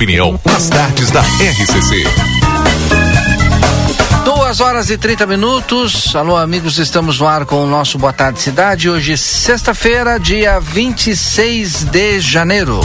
opinião nas tardes da RCC. Duas horas e 30 minutos. Alô, amigos, estamos no ar com o nosso Boa Tarde Cidade. Hoje, sexta-feira, dia 26 de janeiro.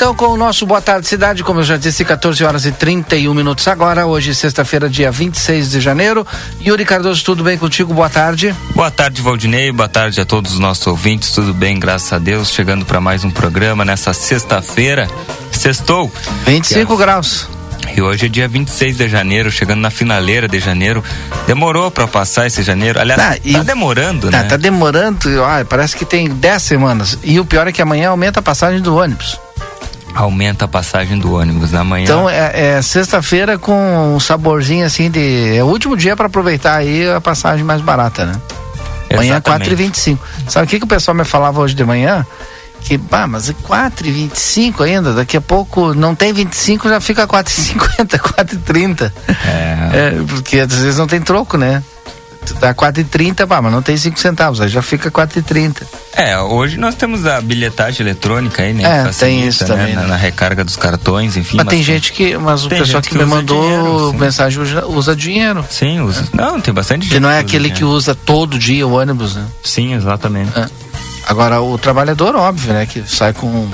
Então com o nosso Boa Tarde Cidade, como eu já disse, 14 horas e 31 minutos agora. Hoje, sexta-feira, dia 26 de janeiro. Yuri Cardoso, tudo bem contigo? Boa tarde. Boa tarde, Valdinei. Boa tarde a todos os nossos ouvintes. Tudo bem, graças a Deus. Chegando para mais um programa nessa sexta-feira. Sextou. 25 é... graus. E hoje é dia 26 de janeiro, chegando na finaleira de janeiro. Demorou para passar esse janeiro. Aliás, ah, tá demorando, tá, né? Tá demorando, ah, parece que tem 10 semanas. E o pior é que amanhã aumenta a passagem do ônibus aumenta a passagem do ônibus na manhã. Então é, é sexta-feira com um saborzinho assim de. É o último dia para aproveitar aí a passagem mais barata, né? Manhã 4h25. Sabe o que, que o pessoal me falava hoje de manhã? Que, bah, mas é 4,25 ainda, daqui a pouco não tem 25, já fica 4,50, 4,30. É. é. Porque às vezes não tem troco, né? Dá 4,30, pá, mas não tem 5 centavos, aí já fica 4,30. É, hoje nós temos a bilhetagem eletrônica aí, né? É, Facilita, tem isso né? também. Na, né? na, recarga dos cartões, enfim. Mas, mas tem gente que, mas o pessoal que, que, me mandou dinheiro, mensagem usa, usa, dinheiro. Sim, usa. É. Não, tem bastante gente. Que não é aquele dinheiro. que usa todo dia o ônibus, né? Sim, exatamente. É. Agora, o trabalhador, óbvio, né? Que sai com,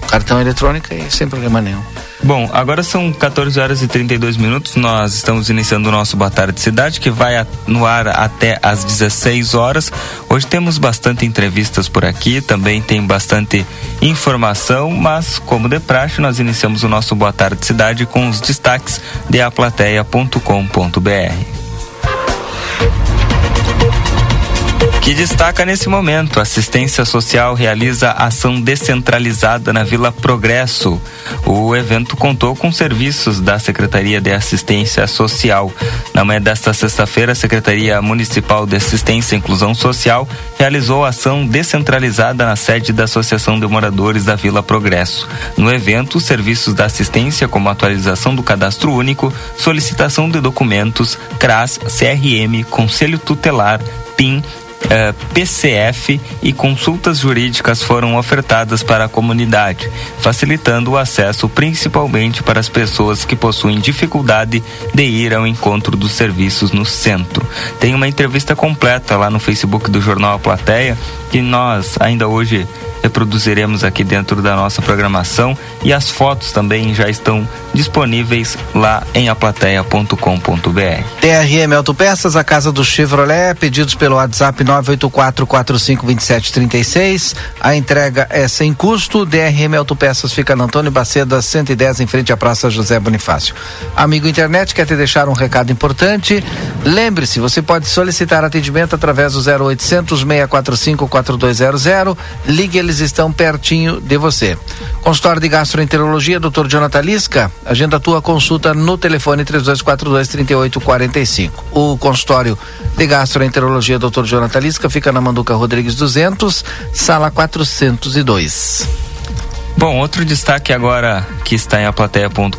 com cartão eletrônico e sem problema nenhum. Bom, agora são 14 horas e 32 minutos. Nós estamos iniciando o nosso Boa Tarde Cidade, que vai no ar até às 16 horas. Hoje temos bastante entrevistas por aqui, também tem bastante informação, mas como de praxe, nós iniciamos o nosso Boa Tarde Cidade com os destaques de aplateia.com.br. que destaca nesse momento. Assistência Social realiza ação descentralizada na Vila Progresso. O evento contou com serviços da Secretaria de Assistência Social. Na manhã desta sexta-feira, a Secretaria Municipal de Assistência e Inclusão Social realizou ação descentralizada na sede da Associação de Moradores da Vila Progresso. No evento, os serviços da assistência, como atualização do cadastro único, solicitação de documentos, CRAS, CRM, Conselho Tutelar, PIN, eh, PCF e consultas jurídicas foram ofertadas para a comunidade, facilitando o acesso principalmente para as pessoas que possuem dificuldade de ir ao encontro dos serviços no centro. Tem uma entrevista completa lá no Facebook do Jornal A Plateia que nós ainda hoje reproduziremos aqui dentro da nossa programação e as fotos também já estão disponíveis lá em aplateia.com.br. TRM Autopeças, a casa do Chevrolet, pedidos pelo WhatsApp 984452736. A entrega é sem custo. DRM Autopeças fica na Antônio Baceda 110 em frente à Praça José Bonifácio. Amigo internet, quer te deixar um recado importante? Lembre-se, você pode solicitar atendimento através do 0800 645 4200. Ligue eles estão pertinho de você. Consultório de Gastroenterologia, Dr. Jonathan Lisca, agenda tua consulta no telefone 3242 3845. O consultório de Gastroenterologia, Dr. Jonathan Lisca, fica na Manduca Rodrigues 200, sala 402. Bom, outro destaque agora que está em aplateia.com.br,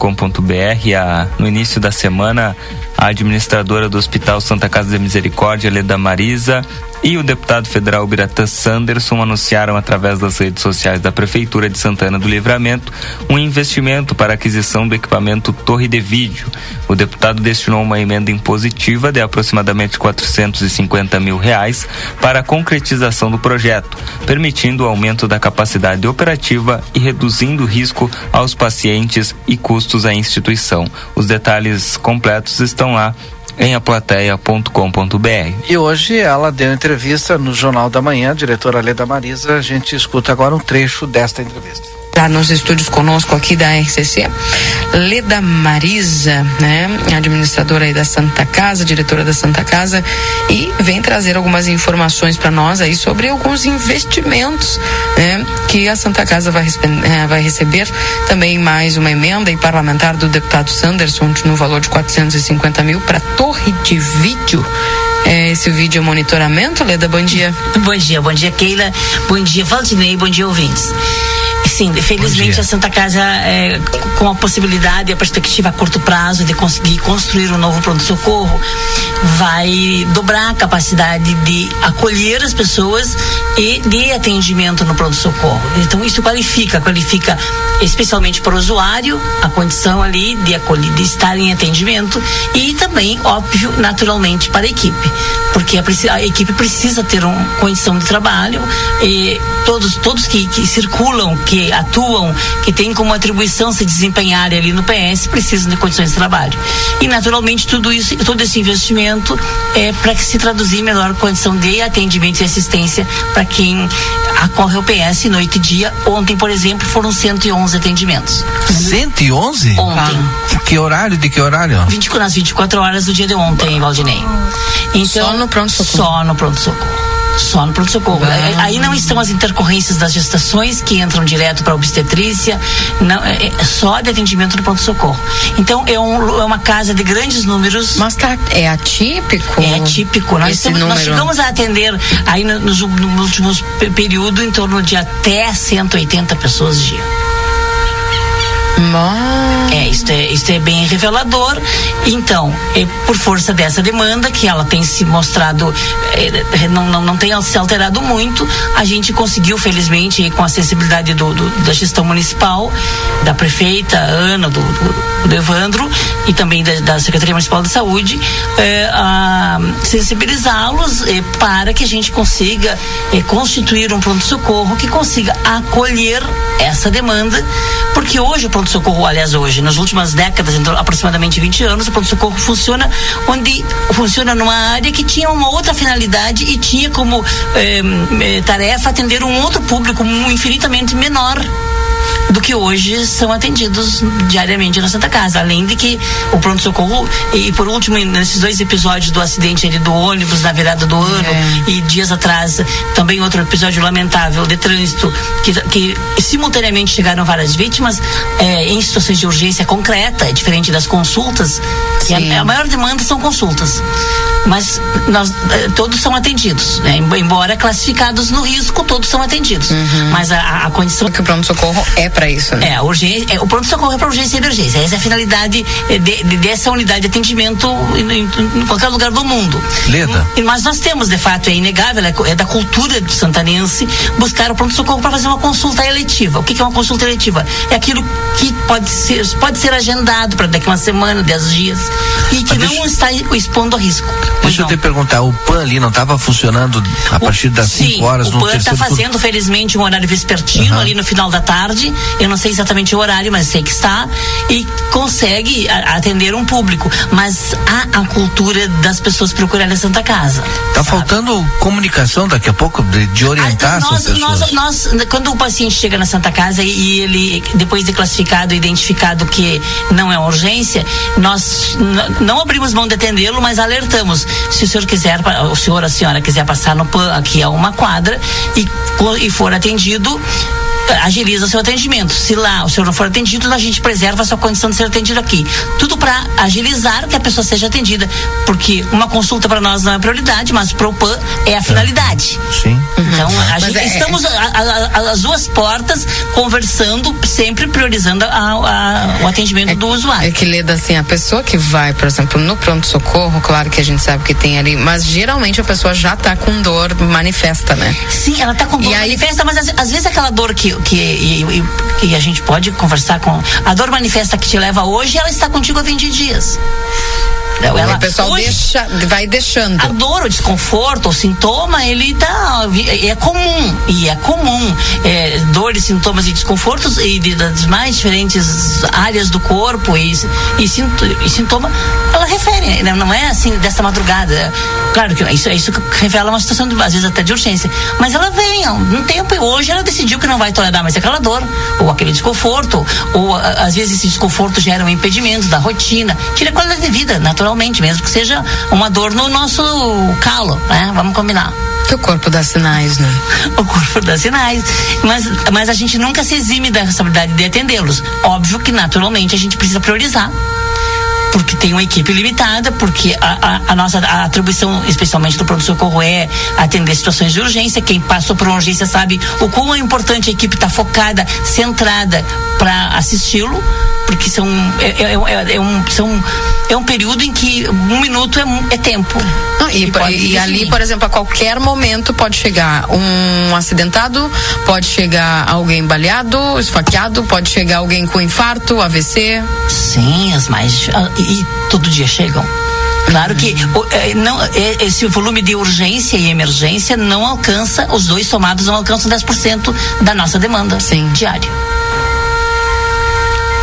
no início da semana, a administradora do Hospital Santa Casa de Misericórdia, Leda Marisa, e o deputado federal Biratã Sanderson anunciaram através das redes sociais da Prefeitura de Santana do Livramento um investimento para a aquisição do equipamento Torre de Vídeo. O deputado destinou uma emenda impositiva de aproximadamente 450 mil reais para a concretização do projeto, permitindo o aumento da capacidade operativa e reduzindo o risco aos pacientes e custos à instituição. Os detalhes completos estão lá em aplateia.com.br. E hoje ela deu entrevista no Jornal da Manhã, a diretora Leda Marisa. A gente escuta agora um trecho desta entrevista. Está nos estúdios conosco aqui da RCC, Leda Marisa, né, administradora aí da Santa Casa, diretora da Santa Casa, e vem trazer algumas informações para nós aí sobre alguns investimentos, né, que a Santa Casa vai, eh, vai receber. Também mais uma emenda e parlamentar do deputado Sanderson no valor de 450 mil para torre de vídeo é, esse vídeo monitoramento, Leda, bom dia. Bom dia, bom dia, Keila. Bom dia, Valdinei, bom dia, ouvintes. Sim, felizmente a Santa Casa, é, com a possibilidade e a perspectiva a curto prazo de conseguir construir um novo pronto-socorro, vai dobrar a capacidade de acolher as pessoas e de atendimento no pronto-socorro. Então, isso qualifica, qualifica especialmente para o usuário a condição ali de acolher, de estar em atendimento e também, óbvio, naturalmente para a equipe, porque a, a equipe precisa ter uma condição de trabalho e todos, todos que, que circulam, que atuam, que têm como atribuição se desempenhar ali no PS, precisam de condições de trabalho. E naturalmente tudo isso, todo esse investimento é para que se traduzir em melhor condição de atendimento e assistência para quem acorre ao PS noite e dia. Ontem, por exemplo, foram 111 atendimentos. 111? Ontem. Que horário? De que horário? 20, nas 24 horas do dia de ontem, Valdinei. Então, só no pronto-socorro? Só no pronto-socorro só no pronto-socorro. Aí não estão as intercorrências das gestações que entram direto para a obstetrícia, não, é, é só de atendimento no pronto-socorro. Então é, um, é, uma casa de grandes números. Mas tá, é atípico? É atípico. Nós, estamos, nós chegamos a atender aí no, nos, nos últimos período em torno de até 180 pessoas dia. É, isso é, isso é bem revelador. Então, é por força dessa demanda, que ela tem se mostrado, é, não, não, não tem se alterado muito, a gente conseguiu, felizmente, com a sensibilidade do, do da gestão municipal, da prefeita Ana, do, do, do Evandro, e também da, da, Secretaria Municipal de Saúde, é, sensibilizá-los é, para que a gente consiga é, constituir um pronto-socorro que consiga acolher essa demanda, porque hoje o pronto-socorro, aliás, hoje, nas últimas décadas, então, aproximadamente 20 anos, o pronto-socorro funciona onde funciona numa área que tinha uma outra finalidade e tinha como eh, eh, tarefa atender um outro público infinitamente menor do que hoje são atendidos diariamente na Santa Casa. Além de que o pronto-socorro, e por último, nesses dois episódios do acidente ali do ônibus na virada do ano, é. e dias atrás, também outro episódio lamentável de trânsito, que, que simultaneamente chegaram várias vítimas é, em situações de urgência concreta, é diferente das consultas, que a, a maior demanda são consultas mas nós, eh, todos são atendidos, né? embora classificados no risco, todos são atendidos. Uhum. Mas a, a condição. Porque o pronto-socorro é para isso, né? É, a urgência, é, o pronto-socorro é para urgência e emergência. Essa é a finalidade eh, de, de, dessa unidade de atendimento em, em, em, qualquer lugar do mundo. Leda. E, mas nós temos, de fato, é inegável, é, é da cultura do santanense buscar o pronto-socorro para fazer uma consulta eletiva. O que, que, é uma consulta eletiva? É aquilo que pode ser, pode ser agendado para daqui uma semana, dez dias, e que mas não deixa... está expondo a risco. Deixa eu te perguntar, o PAN ali não estava funcionando a partir das 5 horas o no PAN está fazendo, felizmente, um horário vespertino uhum. ali no final da tarde. Eu não sei exatamente o horário, mas sei que está. E consegue a, atender um público. Mas há a cultura das pessoas procurarem a Santa Casa. Está faltando comunicação daqui a pouco, de, de orientar ah, nós, essas pessoas. Nós, nós, quando o paciente chega na Santa Casa e, e ele, depois de classificado e identificado que não é urgência, nós não abrimos mão de atendê-lo, mas alertamos se o senhor quiser, o senhor, a senhora quiser passar no PAN, aqui é uma quadra, e, e for atendido, agiliza seu atendimento. Se lá o senhor não for atendido, a gente preserva a sua condição de ser atendido aqui. Tudo para agilizar que a pessoa seja atendida, porque uma consulta para nós não é prioridade, mas para o PAN é a finalidade. Sim. Então, a gente, é, estamos as duas portas conversando, sempre priorizando a, a, o atendimento é, do usuário. É que lida assim, a pessoa que vai, por exemplo, no pronto-socorro, claro que a gente sabe que tem ali, mas geralmente a pessoa já está com dor manifesta, né? Sim, ela está com dor e manifesta, aí... mas às, às vezes aquela dor que que, e, e, a gente pode conversar com. A dor manifesta que te leva hoje, ela está contigo há 20 dias. Ela, o pessoal hoje, deixa, vai deixando. A dor, o desconforto, o sintoma, ele tá, é comum. E é comum. É, dores, sintomas e desconfortos e de, das mais diferentes áreas do corpo e, e, e sintoma, ela refere né? não é assim dessa madrugada. Claro que isso, isso revela uma situação, de, às vezes até de urgência. Mas ela vem um tempo e hoje ela decidiu que não vai tolerar mais aquela dor, ou aquele desconforto, ou às vezes esse desconforto gera um impedimento da rotina. Tira a qualidade de vida, naturalmente, mesmo que seja uma dor no nosso calo, né? Vamos combinar. Que o corpo dá sinais, né? O corpo dá sinais. Mas, mas a gente nunca se exime da responsabilidade de atendê-los. Óbvio que, naturalmente, a gente precisa priorizar porque tem uma equipe limitada, porque a, a, a nossa a atribuição, especialmente do pronto-socorro, é atender situações de urgência. Quem passou por uma urgência sabe o quão é importante a equipe estar tá focada, centrada para assisti-lo, porque são, é, é, é, é, um, são, é um período em que um minuto é, é tempo. e, e, e ali, por exemplo, a qualquer momento pode chegar um acidentado, pode chegar alguém baleado, esfaqueado, pode chegar alguém com infarto, AVC. Sim, as mais e todo dia chegam. Claro que o, é, não, é, esse volume de urgência e emergência não alcança, os dois somados não alcançam 10% da nossa demanda Sim. diária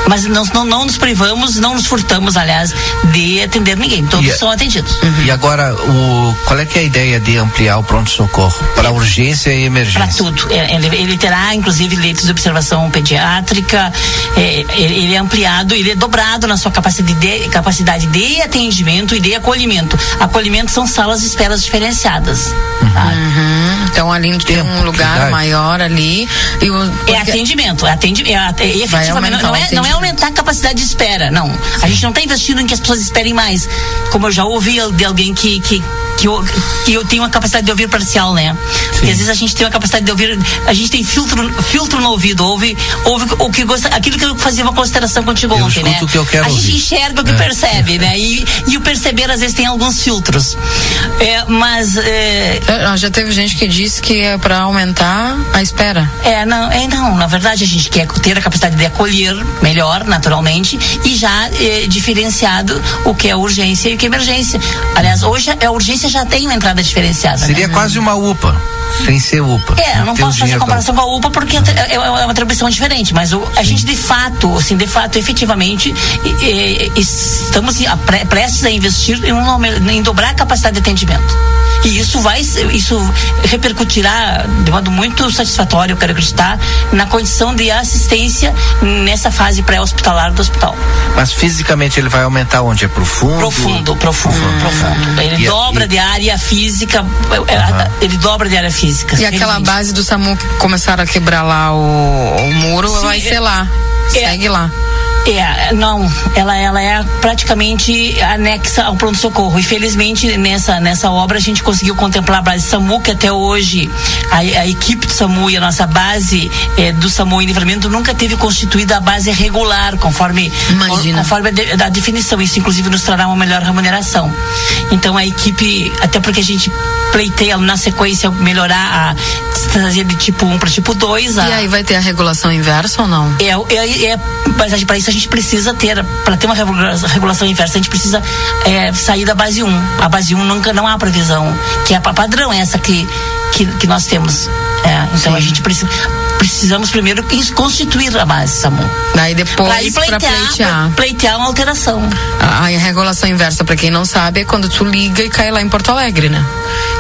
mas não, não, não nos privamos, não nos furtamos, aliás, de atender ninguém. Todos e, são atendidos. Uhum. E agora, o, qual é que é a ideia de ampliar o pronto-socorro para urgência e emergência? Para tudo. É, ele, ele, terá, inclusive, leitos de observação pediátrica, é, ele é ampliado, ele é dobrado na sua capacidade de, capacidade de atendimento e de acolhimento. Acolhimento são salas de esperas diferenciadas. Uhum. Tá? Uhum. Então, além de ter um lugar maior ali. O, é atendimento. É atendimento é, é, efetivamente, não, não, é, não é aumentar a capacidade de espera, não. A gente não está investindo em que as pessoas esperem mais. Como eu já ouvi de alguém que, que que eu, que eu tenho uma capacidade de ouvir parcial, né? Sim. Porque às vezes a gente tem uma capacidade de ouvir, a gente tem filtro, filtro no ouvido, ouve, ouve o que gosta, aquilo que eu fazia uma consideração contigo eu ontem, né? Que eu quero a ouvir. gente enxerga o que é. percebe, né? E, e o perceber às vezes tem alguns filtros. É, mas. É, é já teve gente que disse que é para aumentar a espera. É, não, é, não, na verdade a gente quer ter a capacidade de acolher melhor, naturalmente, e já é, diferenciado o que é urgência e o que é emergência. Aliás, hoje a urgência já tem uma entrada diferenciada. Seria né? quase uma UPA sem ser UPA. É, não posso fazer comparação com a UPA porque é, é, é uma atribuição diferente, mas o, a gente de fato, assim, de fato, efetivamente, e, e, estamos assim, prestes a investir em, um, em dobrar a capacidade de atendimento. E isso vai, isso repercutirá de modo muito satisfatório, eu quero acreditar, na condição de assistência nessa fase pré-hospitalar do hospital. Mas fisicamente ele vai aumentar onde? É profundo? Profundo, profundo, hum. profundo. Ele e, dobra e... de área física, uhum. ele dobra de área física. E aquela base do SAMU que começaram a quebrar lá o, o muro, Sim, vai é, ser lá. É, Segue lá. É, não, ela, ela é praticamente anexa ao pronto-socorro. Infelizmente, nessa, nessa obra, a gente conseguiu contemplar a base SAMU, que até hoje a, a equipe do SAMU e a nossa base é, do SAMU em livramento nunca teve constituída a base regular, conforme, conforme a, de, a, definição. Isso, inclusive, nos trará uma melhor remuneração. Então, a equipe, até porque a gente pleiteia na sequência melhorar a trazer de tipo 1 para tipo 2. E aí vai ter a regulação inversa ou não? É, é, é mas para isso a gente precisa ter, para ter uma regulação inversa, a gente precisa é, sair da base 1. A base 1 nunca não há previsão, que é a padrão essa que, que, que nós temos. É, então a gente precisa precisamos primeiro constituir a base SAMU. Daí depois para pleitear, pleitear. pleitear uma alteração. A, a regulação inversa, para quem não sabe, é quando tu liga e cai lá em Porto Alegre, né?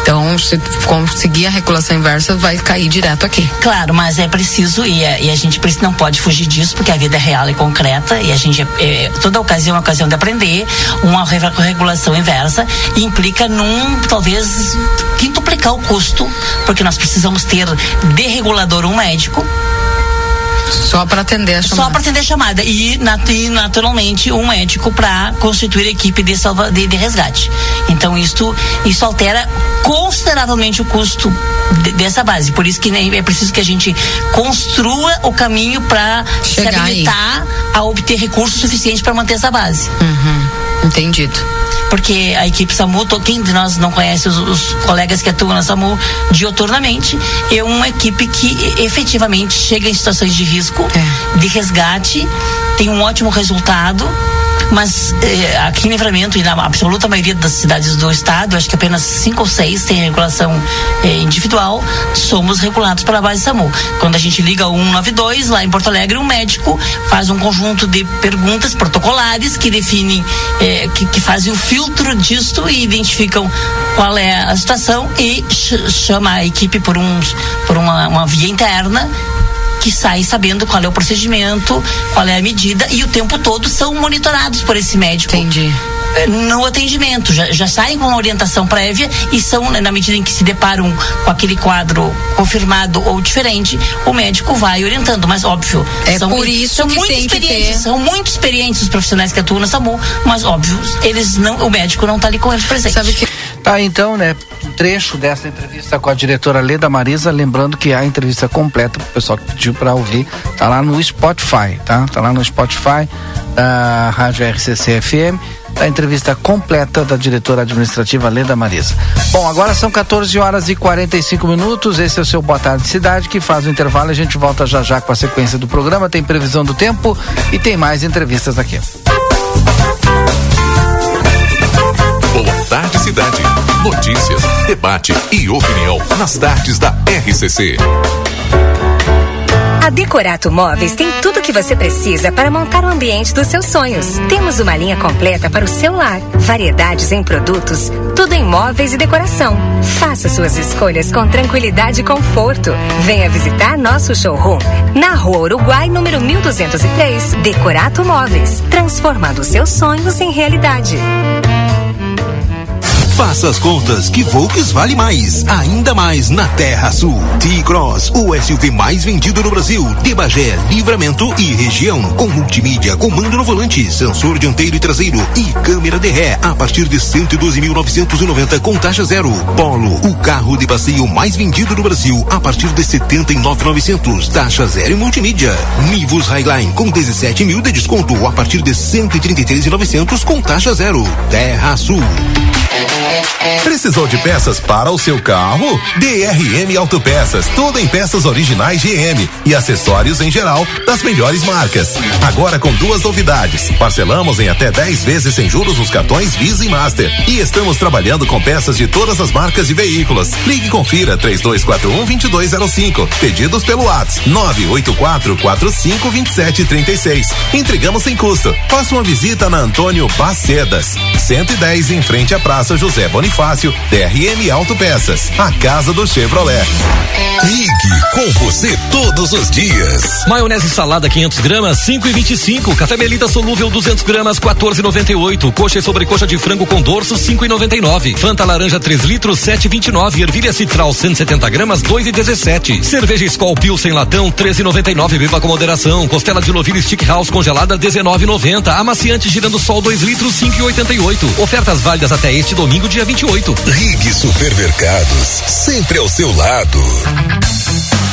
Então, se conseguir a regulação inversa, vai cair direto aqui. Claro, mas é preciso, e a, e a gente não pode fugir disso, porque a vida é real e concreta, e a gente, é, toda ocasião é uma ocasião de aprender, uma regulação inversa implica num, talvez, quintuplicar o custo, porque nós precisamos ter de regulador um médico, só para atender a chamada. Só para atender a chamada. E, nat e naturalmente, um médico para constituir a equipe de, salva de, de, resgate. Então, isso, isso altera consideravelmente o custo de, dessa base. Por isso que é preciso que a gente construa o caminho para se habilitar aí. a obter recursos suficientes para manter essa base. Uhum. Entendido porque a equipe SAMU, quem de nós não conhece os, os, colegas que atuam na SAMU dioturnamente, é uma equipe que efetivamente chega em situações de risco, é. de resgate, tem um ótimo resultado mas eh, aqui em Livramento e na absoluta maioria das cidades do estado, acho que apenas cinco ou seis têm regulação eh, individual, somos regulados pela base SAMU. Quando a gente liga o 192, lá em Porto Alegre, um médico faz um conjunto de perguntas protocolares que definem, eh, que, que fazem o filtro disto e identificam qual é a situação e ch chama a equipe por, um, por uma, uma via interna que sai sabendo qual é o procedimento, qual é a medida e o tempo todo são monitorados por esse médico. Entendi no atendimento, já, já saem com uma orientação prévia e são, né, na medida em que se deparam com aquele quadro confirmado ou diferente, o médico vai orientando, mas óbvio. É são, por isso são que muito tem experientes, que ter... são muito experientes os profissionais que atuam na SAMU, mas óbvio, eles não, o médico não está ali com eles presentes. Sabe que... Tá, então, né, um trecho dessa entrevista com a diretora Leda Marisa, lembrando que a entrevista completa, o pessoal que pediu para ouvir, tá lá no Spotify, tá? Tá lá no Spotify da Rádio RCC FM a entrevista completa da diretora administrativa Leda Marisa. Bom, agora são 14 horas e 45 minutos. Esse é o seu Boa Tarde Cidade, que faz o intervalo. A gente volta já já com a sequência do programa. Tem previsão do tempo e tem mais entrevistas aqui. Boa Tarde Cidade. Notícias, debate e opinião nas tardes da RCC. A Decorato Móveis tem tudo o que você precisa para montar o ambiente dos seus sonhos. Temos uma linha completa para o seu lar, variedades em produtos, tudo em móveis e decoração. Faça suas escolhas com tranquilidade e conforto. Venha visitar nosso showroom na Rua Uruguai, número 1203. Decorato Móveis, transformando seus sonhos em realidade. Faça as contas que Volks vale mais, ainda mais na Terra Sul. T-Cross, o SUV mais vendido no Brasil, de Bagé, Livramento e região, com multimídia, comando no volante, sensor dianteiro e traseiro e câmera de ré a partir de 112.990 com taxa zero. Polo, o carro de passeio mais vendido no Brasil a partir de 79.900, taxa zero e multimídia. Nivus Highline com 17 mil de desconto a partir de 133.900 com taxa zero. Terra Sul. Precisou de peças para o seu carro? DRM Autopeças, tudo em peças originais GM e acessórios em geral das melhores marcas. Agora com duas novidades. Parcelamos em até 10 vezes sem juros nos cartões Visa e Master. E estamos trabalhando com peças de todas as marcas de veículos. Ligue e confira 3241 2205. Pedidos pelo WhatsApp 984 45 27 36. Entregamos sem custo. Faça uma visita na Antônio Bacedas, 110 em frente à Praça José Bonifácio, DRM Autopeças, a casa do Chevrolet. Ligue com você todos os dias. Maionese salada 500 gramas 5,25. Café Melita solúvel 200 gramas 14,98. Coxa e sobrecoxa de frango com dorso 5,99. Fanta laranja 3 litros 7,29. Ervilha citral 170 gramas 2,17. Cerveja Skol sem latão 13,99. Beba com moderação. Costela de novilho Stick House congelada 19,90. Amaciante girando sol 2 litros 5,88. Ofertas válidas até este domingo dia 28. Rig Supermercados, sempre ao seu lado.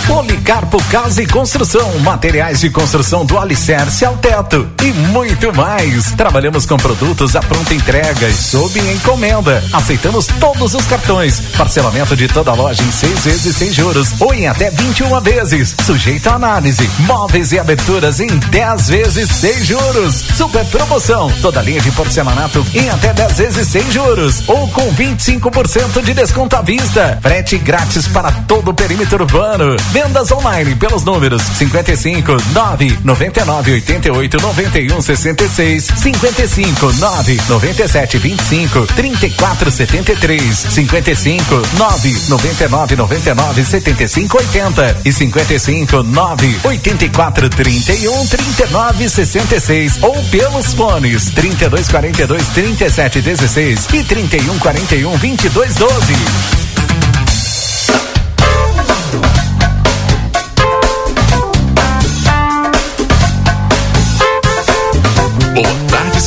Policarpo Casa e Construção, materiais de construção do alicerce ao teto e muito mais. Trabalhamos com produtos à pronta entrega e sob encomenda. Aceitamos todos os cartões. Parcelamento de toda loja em seis vezes sem juros ou em até 21 vezes. Sujeito a análise. Móveis e aberturas em 10 vezes sem juros. Super promoção. Toda linha de porcelanato em até 10 vezes sem juros ou com 25% de desconto à vista. Frete grátis para todo o perímetro urbano. Vendas online pelos números 55 9 99 88 91 66 55 9 97 25 34 73 55 9 99 99 75 80 e 55 9 84 31 39 66 ou pelos fones 32 42 37 16 e 31 41 22 12.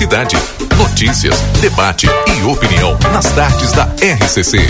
Tarde Cidade. Notícias, debate e opinião nas tardes da RCC.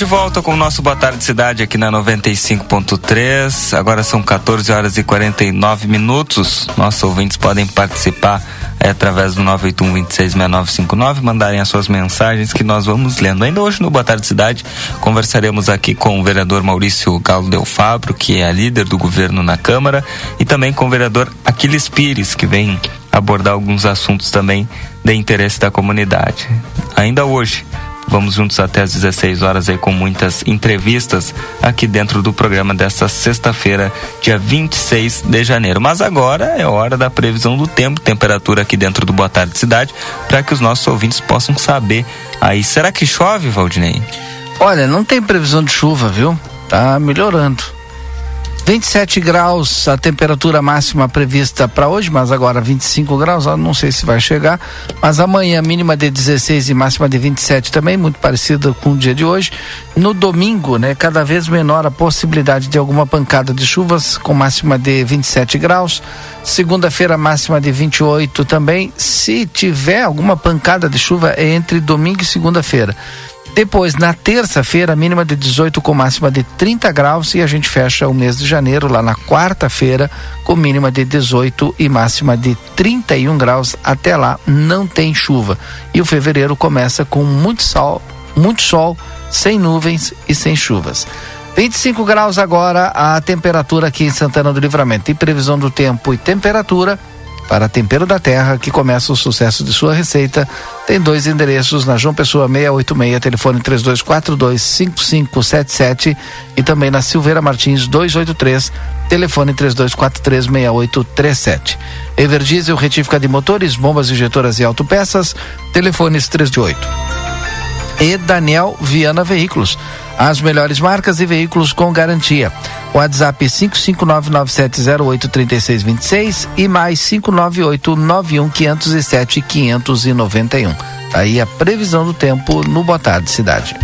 De volta com o nosso Boa Tarde Cidade aqui na 95.3. Agora são 14 horas e 49 minutos. Nossos ouvintes podem participar é, através do 981 266959, mandarem as suas mensagens que nós vamos lendo. Ainda hoje no Boa Tarde Cidade conversaremos aqui com o vereador Maurício Galo Del Fabro, que é a líder do governo na Câmara, e também com o vereador Aquiles Pires, que vem abordar alguns assuntos também de interesse da comunidade. Ainda hoje, Vamos juntos até às 16 horas aí com muitas entrevistas aqui dentro do programa desta sexta-feira, dia 26 de janeiro. Mas agora é hora da previsão do tempo, temperatura aqui dentro do Boa Tarde Cidade, para que os nossos ouvintes possam saber aí. Será que chove, Valdinei? Olha, não tem previsão de chuva, viu? Tá melhorando. 27 graus a temperatura máxima prevista para hoje, mas agora 25 graus, não sei se vai chegar. Mas amanhã mínima de 16 e máxima de 27 também, muito parecida com o dia de hoje. No domingo, né, cada vez menor a possibilidade de alguma pancada de chuvas, com máxima de 27 graus. Segunda-feira máxima de 28 também. Se tiver alguma pancada de chuva é entre domingo e segunda-feira. Depois, na terça-feira, mínima de 18 com máxima de 30 graus e a gente fecha o mês de janeiro lá na quarta-feira com mínima de 18 e máxima de 31 graus. Até lá não tem chuva. E o fevereiro começa com muito sol, muito sol, sem nuvens e sem chuvas. 25 graus agora a temperatura aqui em Santana do Livramento. E previsão do tempo e temperatura para Tempero da Terra, que começa o sucesso de sua receita. Tem dois endereços na João Pessoa 686, telefone 32425577 e também na Silveira Martins 283, telefone 32436837. Everdiesel, retífica de motores, bombas injetoras e autopeças, telefones 308. E Daniel Viana Veículos, as melhores marcas e veículos com garantia. WhatsApp 55997083626 e mais 59891507591. Aí a previsão do tempo no Boa Tarde Cidade.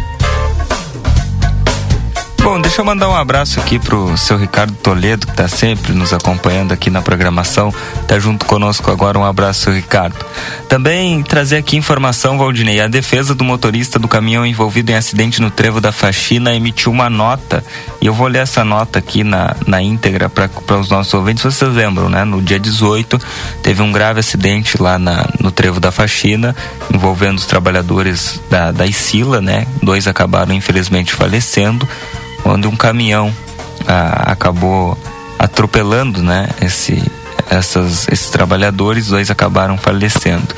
Bom, deixa eu mandar um abraço aqui pro seu Ricardo Toledo, que está sempre nos acompanhando aqui na programação. Tá junto conosco agora. Um abraço, Ricardo. Também trazer aqui informação, Valdinei. A defesa do motorista do caminhão envolvido em acidente no trevo da faxina emitiu uma nota. E eu vou ler essa nota aqui na, na íntegra para os nossos ouvintes. Vocês lembram, né? No dia 18, teve um grave acidente lá na, no trevo da faxina, envolvendo os trabalhadores da, da Isila, né? Dois acabaram, infelizmente, falecendo onde um caminhão ah, acabou atropelando, né, esse, essas, esses trabalhadores, dois acabaram falecendo.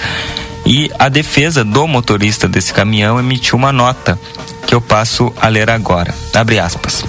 E a defesa do motorista desse caminhão emitiu uma nota que eu passo a ler agora. Abre aspas.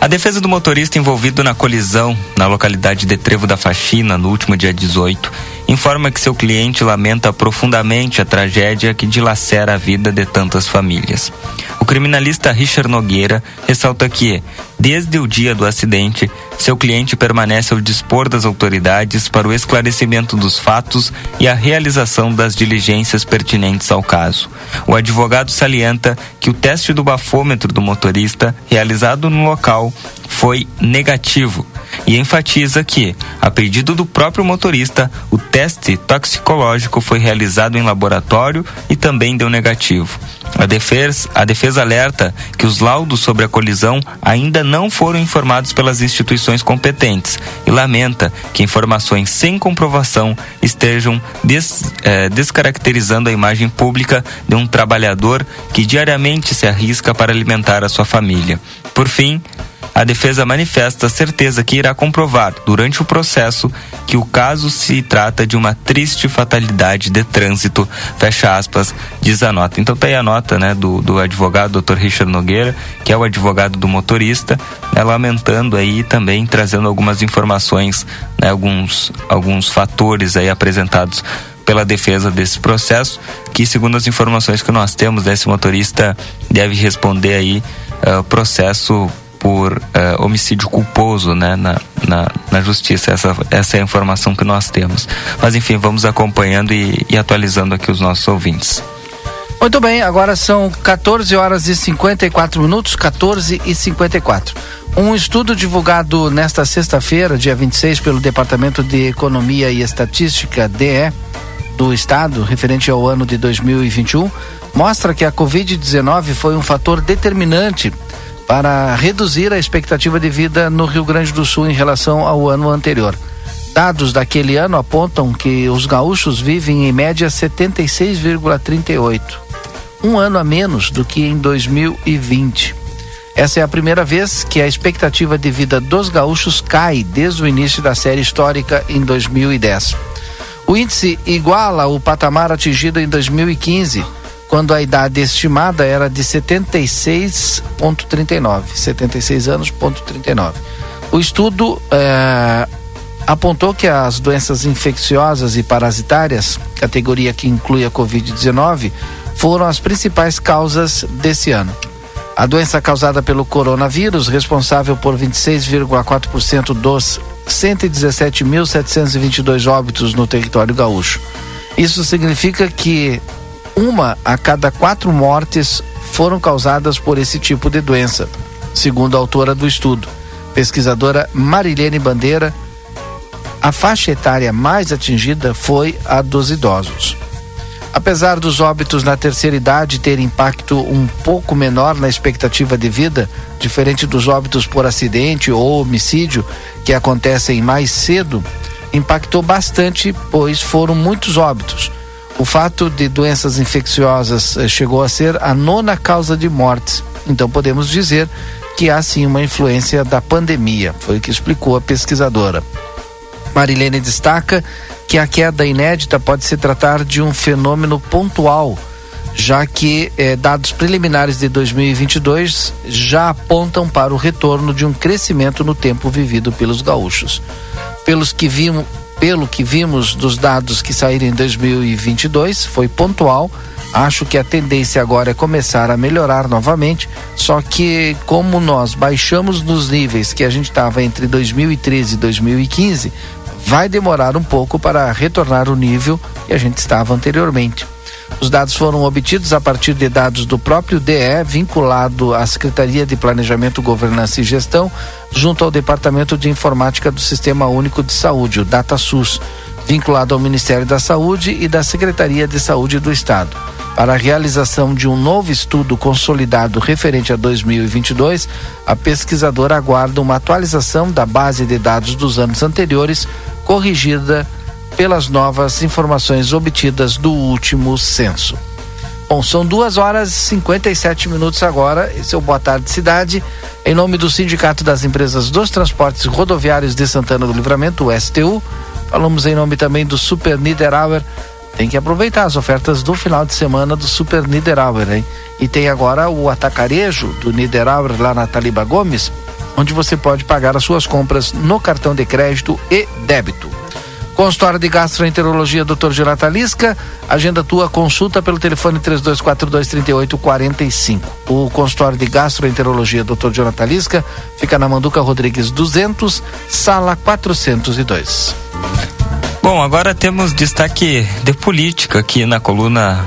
A defesa do motorista envolvido na colisão na localidade de Trevo da Faxina no último dia 18 informa que seu cliente lamenta profundamente a tragédia que dilacera a vida de tantas famílias. O criminalista Richard Nogueira ressalta que, desde o dia do acidente, seu cliente permanece ao dispor das autoridades para o esclarecimento dos fatos e a realização das diligências pertinentes ao caso. O advogado salienta que o teste do bafômetro do motorista, realizado no local, foi negativo e enfatiza que, a pedido do próprio motorista, o teste toxicológico foi realizado em laboratório e também deu negativo. A defesa, a defesa alerta que os laudos sobre a colisão ainda não foram informados pelas instituições competentes e lamenta que informações sem comprovação estejam des, eh, descaracterizando a imagem pública de um trabalhador que diariamente se arrisca para alimentar a sua família. Por fim, a defesa manifesta certeza que irá comprovar, durante o processo, que o caso se trata de uma triste fatalidade de trânsito, fecha aspas, diz a nota. Então tá aí a nota né, do, do advogado Dr. Richard Nogueira, que é o advogado do motorista, né, lamentando aí também trazendo algumas informações, né, alguns, alguns fatores aí apresentados pela defesa desse processo, que segundo as informações que nós temos, esse motorista deve responder aí uh, processo por uh, homicídio culposo né, na, na, na, justiça. Essa, essa é a informação que nós temos. Mas enfim, vamos acompanhando e, e atualizando aqui os nossos ouvintes. Muito bem, agora são 14 horas e 54 minutos, 14 e 54. Um estudo divulgado nesta sexta-feira, dia 26, pelo Departamento de Economia e Estatística, DE, do Estado, referente ao ano de 2021, mostra que a Covid-19 foi um fator determinante para reduzir a expectativa de vida no Rio Grande do Sul em relação ao ano anterior. Dados daquele ano apontam que os gaúchos vivem em média 76,38, um ano a menos do que em 2020. Essa é a primeira vez que a expectativa de vida dos gaúchos cai desde o início da série histórica em 2010. O índice iguala o patamar atingido em 2015 quando a idade estimada era de 76,39, 76 anos, ponto 39. O estudo eh, apontou que as doenças infecciosas e parasitárias, categoria que inclui a Covid-19, foram as principais causas desse ano. A doença causada pelo coronavírus, responsável por 26,4% dos 117.722 óbitos no território gaúcho. Isso significa que uma a cada quatro mortes foram causadas por esse tipo de doença, segundo a autora do estudo, pesquisadora Marilene Bandeira. A faixa etária mais atingida foi a dos idosos. Apesar dos óbitos na terceira idade ter impacto um pouco menor na expectativa de vida, diferente dos óbitos por acidente ou homicídio, que acontecem mais cedo, impactou bastante, pois foram muitos óbitos o fato de doenças infecciosas eh, chegou a ser a nona causa de mortes. Então podemos dizer que há sim uma influência da pandemia, foi o que explicou a pesquisadora. Marilene destaca que a queda inédita pode se tratar de um fenômeno pontual, já que eh, dados preliminares de 2022 já apontam para o retorno de um crescimento no tempo vivido pelos gaúchos. Pelos que vimos, pelo que vimos dos dados que saíram em 2022, foi pontual. Acho que a tendência agora é começar a melhorar novamente. Só que, como nós baixamos nos níveis que a gente estava entre 2013 e 2015, vai demorar um pouco para retornar o nível que a gente estava anteriormente. Os dados foram obtidos a partir de dados do próprio DE, vinculado à Secretaria de Planejamento, Governança e Gestão, junto ao Departamento de Informática do Sistema Único de Saúde, o DataSUS, vinculado ao Ministério da Saúde e da Secretaria de Saúde do Estado. Para a realização de um novo estudo consolidado referente a 2022, a pesquisadora aguarda uma atualização da base de dados dos anos anteriores, corrigida pelas novas informações obtidas do último censo. Bom, são duas horas e 57 minutos agora. Esse é o Boa Tarde Cidade. Em nome do Sindicato das Empresas dos Transportes Rodoviários de Santana do Livramento, o STU, falamos em nome também do Super Niederauer. Tem que aproveitar as ofertas do final de semana do Super Niederauer, hein? E tem agora o atacarejo do Niederauer lá na Taliba Gomes, onde você pode pagar as suas compras no cartão de crédito e débito. Consultório de Gastroenterologia, Dr. Jonathan Lisca. Agenda tua consulta pelo telefone 3242-3845. O consultório de Gastroenterologia, Dr. Jonathan Lisca, fica na Manduca Rodrigues 200, sala 402. Bom, agora temos destaque de política aqui na coluna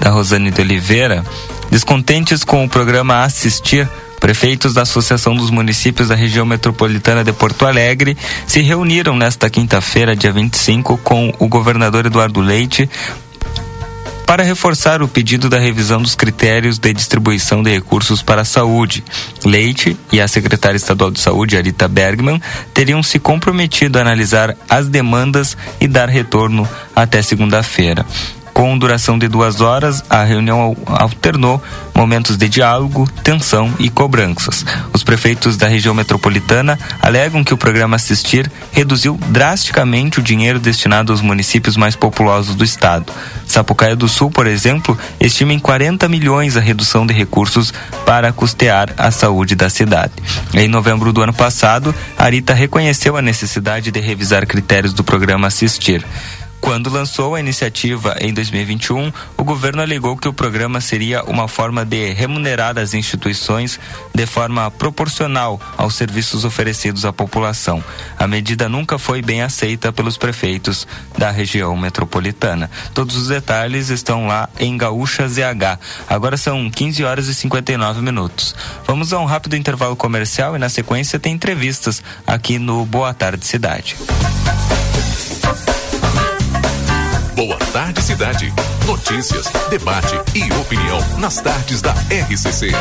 da Rosane de Oliveira. Descontentes com o programa Assistir Prefeitos da Associação dos Municípios da Região Metropolitana de Porto Alegre se reuniram nesta quinta-feira, dia 25, com o governador Eduardo Leite para reforçar o pedido da revisão dos critérios de distribuição de recursos para a saúde. Leite e a secretária estadual de saúde, Arita Bergman, teriam se comprometido a analisar as demandas e dar retorno até segunda-feira. Com duração de duas horas, a reunião alternou momentos de diálogo, tensão e cobranças. Os prefeitos da região metropolitana alegam que o programa Assistir reduziu drasticamente o dinheiro destinado aos municípios mais populosos do estado. Sapucaia do Sul, por exemplo, estima em 40 milhões a redução de recursos para custear a saúde da cidade. Em novembro do ano passado, a Arita reconheceu a necessidade de revisar critérios do programa Assistir. Quando lançou a iniciativa em 2021, o governo alegou que o programa seria uma forma de remunerar as instituições de forma proporcional aos serviços oferecidos à população. A medida nunca foi bem aceita pelos prefeitos da região metropolitana. Todos os detalhes estão lá em Gaúcha ZH. Agora são 15 horas e 59 minutos. Vamos a um rápido intervalo comercial e na sequência tem entrevistas aqui no Boa Tarde Cidade. Boa Tarde Cidade. Notícias, debate e opinião nas tardes da RCC.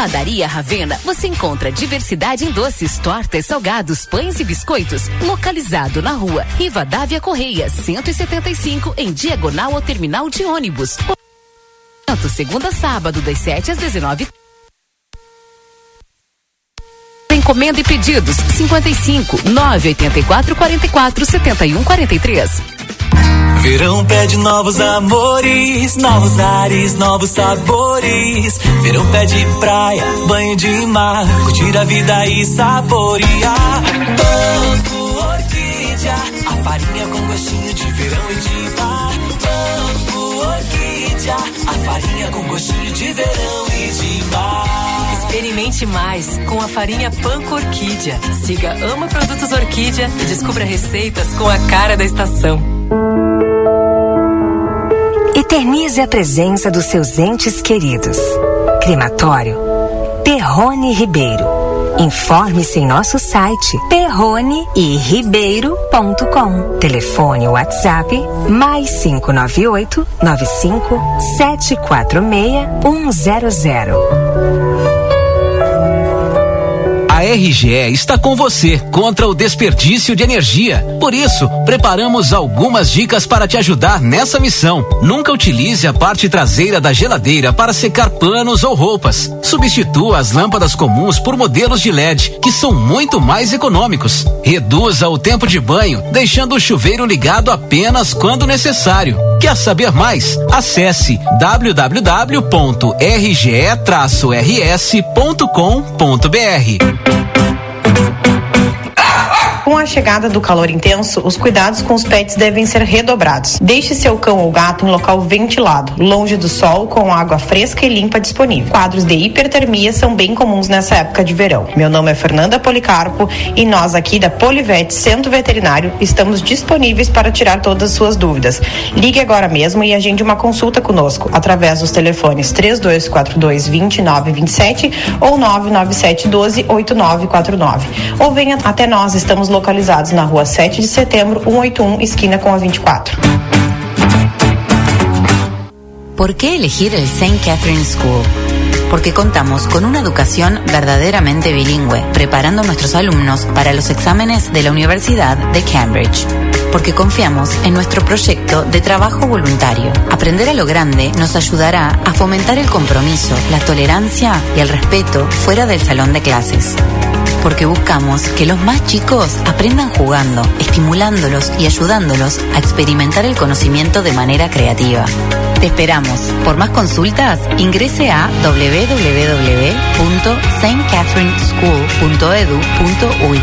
Padaria Ravena, você encontra diversidade em doces, tortas, salgados, pães e biscoitos. Localizado na rua Rivadavia Correia, 175, em diagonal ao terminal de ônibus. Segunda a sábado, das 7 às 19 Encomenda e pedidos 55 984 44 71 43. Verão pede novos amores, novos ares, novos sabores. Verão pede praia, banho de mar, curtir a vida e saborear. Banco Orquídea, a farinha com gostinho de verão e de mar. Banco Orquídea, a farinha com gostinho de verão e de mar. Experimente mais com a farinha Panko Orquídea. Siga Ama Produtos Orquídea e descubra receitas com a cara da estação. Eternize a presença dos seus entes queridos. Crematório Perrone Ribeiro. Informe-se em nosso site perrone-ribeiro.com. Telefone WhatsApp mais 598 95 746 100. RGE está com você contra o desperdício de energia. Por isso, preparamos algumas dicas para te ajudar nessa missão. Nunca utilize a parte traseira da geladeira para secar panos ou roupas. Substitua as lâmpadas comuns por modelos de LED, que são muito mais econômicos. Reduza o tempo de banho, deixando o chuveiro ligado apenas quando necessário. Quer saber mais? Acesse www.rge-rs.com.br. Com a chegada do calor intenso, os cuidados com os pets devem ser redobrados. Deixe seu cão ou gato em local ventilado, longe do sol, com água fresca e limpa disponível. Quadros de hipertermia são bem comuns nessa época de verão. Meu nome é Fernanda Policarpo e nós aqui da Polivete Centro Veterinário estamos disponíveis para tirar todas as suas dúvidas. Ligue agora mesmo e agende uma consulta conosco através dos telefones 3242 2927 ou 997 12 8949. Ou venha até nós, estamos localizados localizados na rua 7 de setembro, 181, esquina com a 24. ¿Por qué elegir el St. Catherine School? Porque contamos con una educación verdaderamente bilingüe, preparando a nuestros alumnos para los exámenes de la Universidad de Cambridge. Porque confiamos en nuestro proyecto de trabajo voluntario. Aprender a lo grande nos ayudará a fomentar el compromiso, la tolerancia y el respeto fuera del salón de clases porque buscamos que los más chicos aprendan jugando, estimulándolos y ayudándolos a experimentar el conocimiento de manera creativa. Te esperamos. Por más consultas, ingrese a www.stcatherineschool.edu.uy.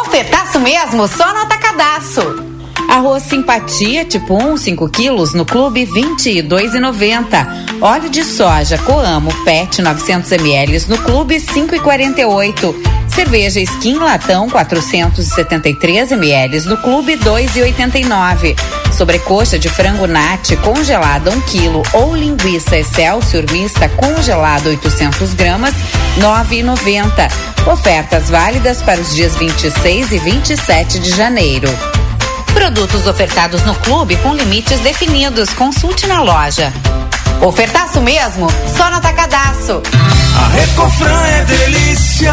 Ofertaço mesmo, só no atacadaço. Arroz simpatia tipo 1, 5 quilos no clube 22,90. Óleo de soja Coamo PET 900 ml no clube 5,48. Cerveja Skin Latão 473 ml no clube 2,89. Sobrecoxa de frango nat congelada 1 kg ou linguiça Excelsior mista congelada 800 gramas 9,90. Ofertas válidas para os dias 26 e 27 de janeiro. Produtos ofertados no clube com limites definidos. Consulte na loja. Ofertaço mesmo? Só no Atacadaço. A Recofran é delícia.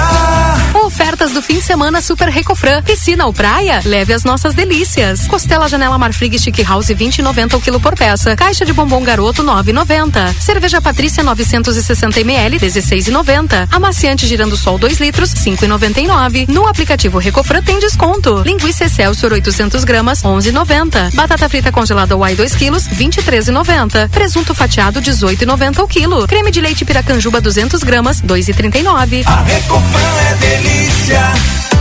Ofertas do fim de semana Super Recofran. Piscina ou praia? Leve as nossas delícias. Costela Janela Marfrig Stick House 20,90 o quilo por peça. Caixa de bombom garoto 9,90. Cerveja Patrícia 960 ml 16,90. Amaciante girando sol 2 litros 5,99. No aplicativo Recofran tem desconto. Linguiça Excelsior 800 gramas 11,90. Batata frita congelada Y 2 quilos 23,90. Presunto fatiado salgado 18,90 o quilo. Creme de leite Piracanjuba 200 gramas 2,39. A Recofran é delícia.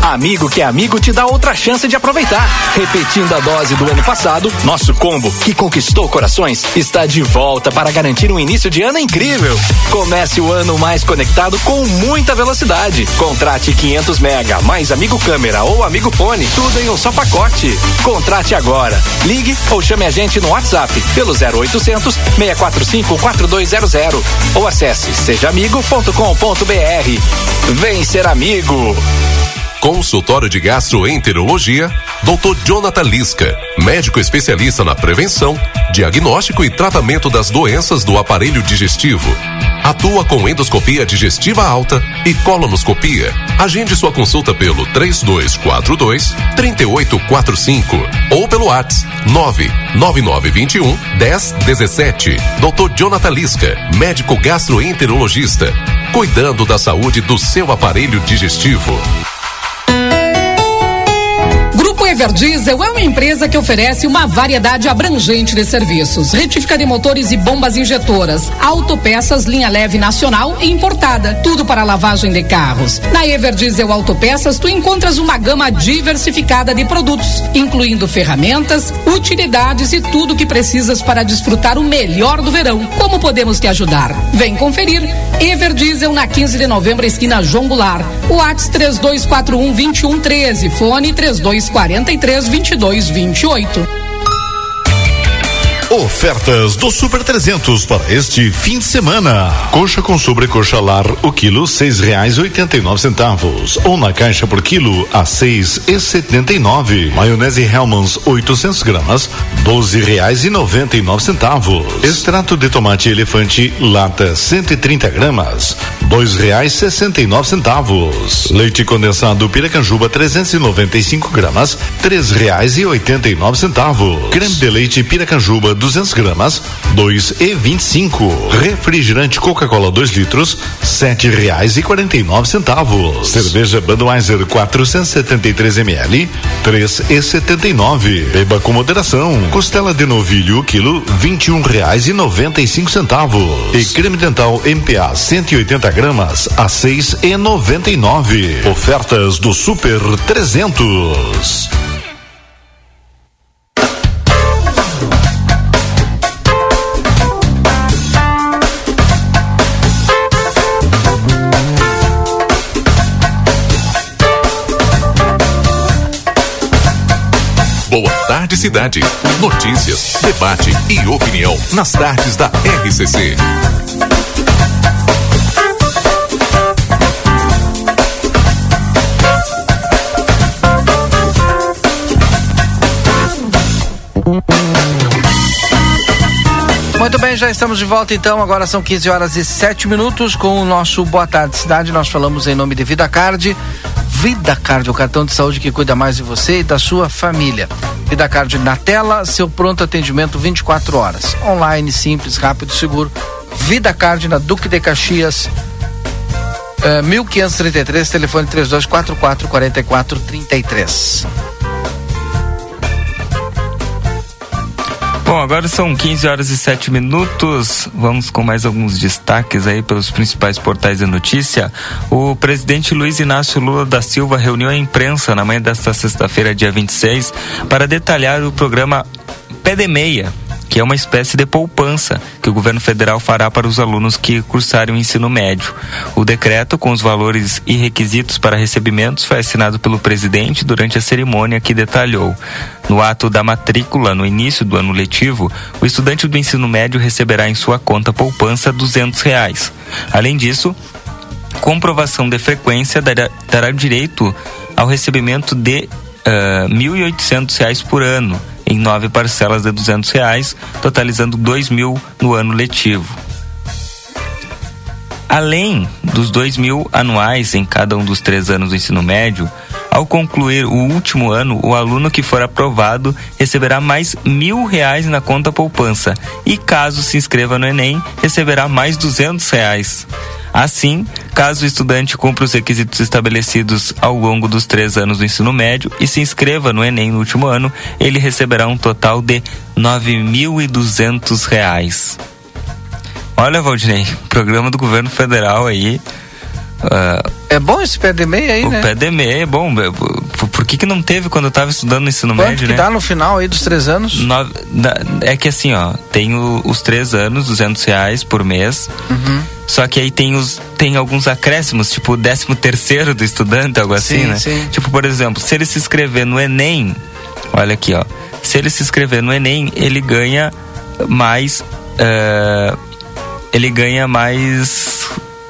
Amigo que é amigo te dá outra chance de aproveitar. Repetindo a dose do ano passado, nosso combo, que conquistou corações, está de volta para garantir um início de ano incrível. Comece o ano mais conectado com muita velocidade. Contrate 500 mega, mais amigo câmera ou amigo fone, tudo em um só pacote. Contrate agora. Ligue ou chame a gente no WhatsApp pelo 0800 645 4200 ou acesse sejaamigo.com.br. Vem ser amigo. Consultório de Gastroenterologia, Dr. Jonathan Lisca, médico especialista na prevenção, diagnóstico e tratamento das doenças do aparelho digestivo. Atua com endoscopia digestiva alta e colonoscopia. Agende sua consulta pelo 3242 3845 ou pelo WhatsApp 99921 1017. Dr. Jonathan Lisca, médico gastroenterologista, cuidando da saúde do seu aparelho digestivo. Everdiesel é uma empresa que oferece uma variedade abrangente de serviços. Retífica de motores e bombas injetoras, autopeças, linha leve nacional e importada, tudo para lavagem de carros. Na Everdiesel Autopeças, tu encontras uma gama diversificada de produtos, incluindo ferramentas, utilidades e tudo que precisas para desfrutar o melhor do verão. Como podemos te ajudar? Vem conferir. Everdiesel na 15 de novembro, esquina João Goulart. WhatsApp 3241 2113, fone 3243 2228. Ofertas do Super 300 para este fim de semana. Coxa com sobrecoxa lar o quilo seis reais oitenta e nove centavos ou na caixa por quilo a seis e setenta e nove. Maionese Hellmann's 800 gramas doze reais e noventa e nove centavos. Extrato de tomate elefante lata 130 gramas dois reais sessenta e nove centavos. Leite condensado Piracanjuba 395 gramas três reais e oitenta e nove centavos. Creme de leite Piracanjuba 200 gramas, dois e vinte e cinco. Refrigerante Coca-Cola 2 litros, sete reais e quarenta e nove centavos. Cerveja Budweiser 473 ml, três e setenta e nove. Beba com moderação. Costela de novilho quilo, vinte e um reais e noventa e cinco centavos. E creme dental MPA 180 gramas, a seis e noventa e nove. Ofertas do Super 300. Tarde, cidade. Notícias, debate e opinião nas tardes da RCC. Muito bem, já estamos de volta então. Agora são 15 horas e 7 minutos com o nosso Boa Tarde Cidade. Nós falamos em nome de Vida Card. Vida Card, o cartão de saúde que cuida mais de você e da sua família. Vida Card na tela, seu pronto atendimento 24 horas. Online, simples, rápido, seguro. Vida Card na Duque de Caxias, uh, 1533, telefone 3244 4433. Bom, agora são 15 horas e 7 minutos. Vamos com mais alguns destaques aí pelos principais portais de notícia. O presidente Luiz Inácio Lula da Silva reuniu a imprensa na manhã desta sexta-feira, dia 26, para detalhar o programa Pé de Meia, que é uma espécie de poupança que o governo federal fará para os alunos que cursarem o ensino médio. O decreto com os valores e requisitos para recebimentos foi assinado pelo presidente durante a cerimônia que detalhou. No ato da matrícula, no início do ano letivo, o estudante do ensino médio receberá em sua conta poupança duzentos reais. Além disso, comprovação de frequência dará, dará direito ao recebimento de uh, R$ 1.800 por ano em nove parcelas de duzentos reais, totalizando dois mil no ano letivo. Além dos dois mil anuais em cada um dos três anos do ensino médio, ao concluir o último ano, o aluno que for aprovado receberá mais mil reais na conta poupança e, caso se inscreva no Enem, receberá mais duzentos reais. Assim, caso o estudante cumpra os requisitos estabelecidos ao longo dos três anos do ensino médio e se inscreva no Enem no último ano, ele receberá um total de R$ 9.200. Olha, Valdinei, programa do governo federal aí. Uh, é bom esse pé de meia aí, o né? O pé de meia é bom. Por, por que, que não teve quando eu estava estudando no ensino Quanto médio, que né? dá no final aí dos três anos? No, é que assim, ó, tem o, os três anos, 200 reais por mês. Uhum. Só que aí tem, os, tem alguns acréscimos, tipo o décimo terceiro do estudante, algo assim, Sim, né? sim. Tipo, por exemplo, se ele se inscrever no Enem, olha aqui, ó. Se ele se inscrever no Enem, ele ganha mais. eh, ele ganha mais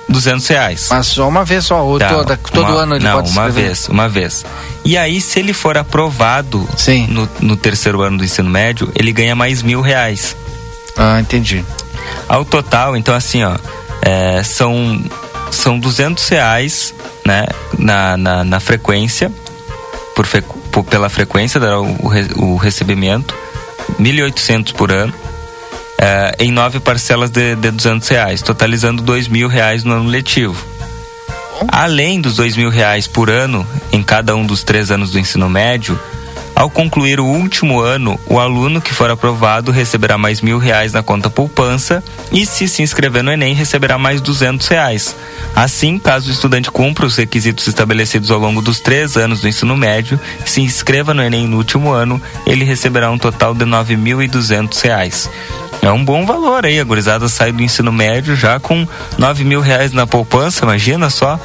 200 reais. Mas só uma vez só, ou Tá, toda, todo uma- ano ele não, pode uma vez, uma vez. E aí, se ele for aprovado No, no terceiro ano do ensino médio, ele ganha mais mil reais. Ah, entendi. Ao total, então assim, ó, é, são, são 200 reais, né, na, na, na frequência, por, por- pela frequência, dará o, o o recebimento, 1.800 por ano, é, em nove parcelas de, de 200 reais, totalizando dois mil reais no ano letivo. Além dos dois mil reais por ano em cada um dos três anos do ensino médio, ao concluir o último ano, o aluno que for aprovado receberá mais mil reais na conta poupança e, se se inscrever no Enem, receberá mais duzentos reais. Assim, caso o estudante cumpra os requisitos estabelecidos ao longo dos três anos do ensino médio, se inscreva no Enem no último ano, ele receberá um total de nove mil e duzentos reais. É um bom valor aí, a gurizada sai do ensino médio já com nove mil reais na poupança, imagina só.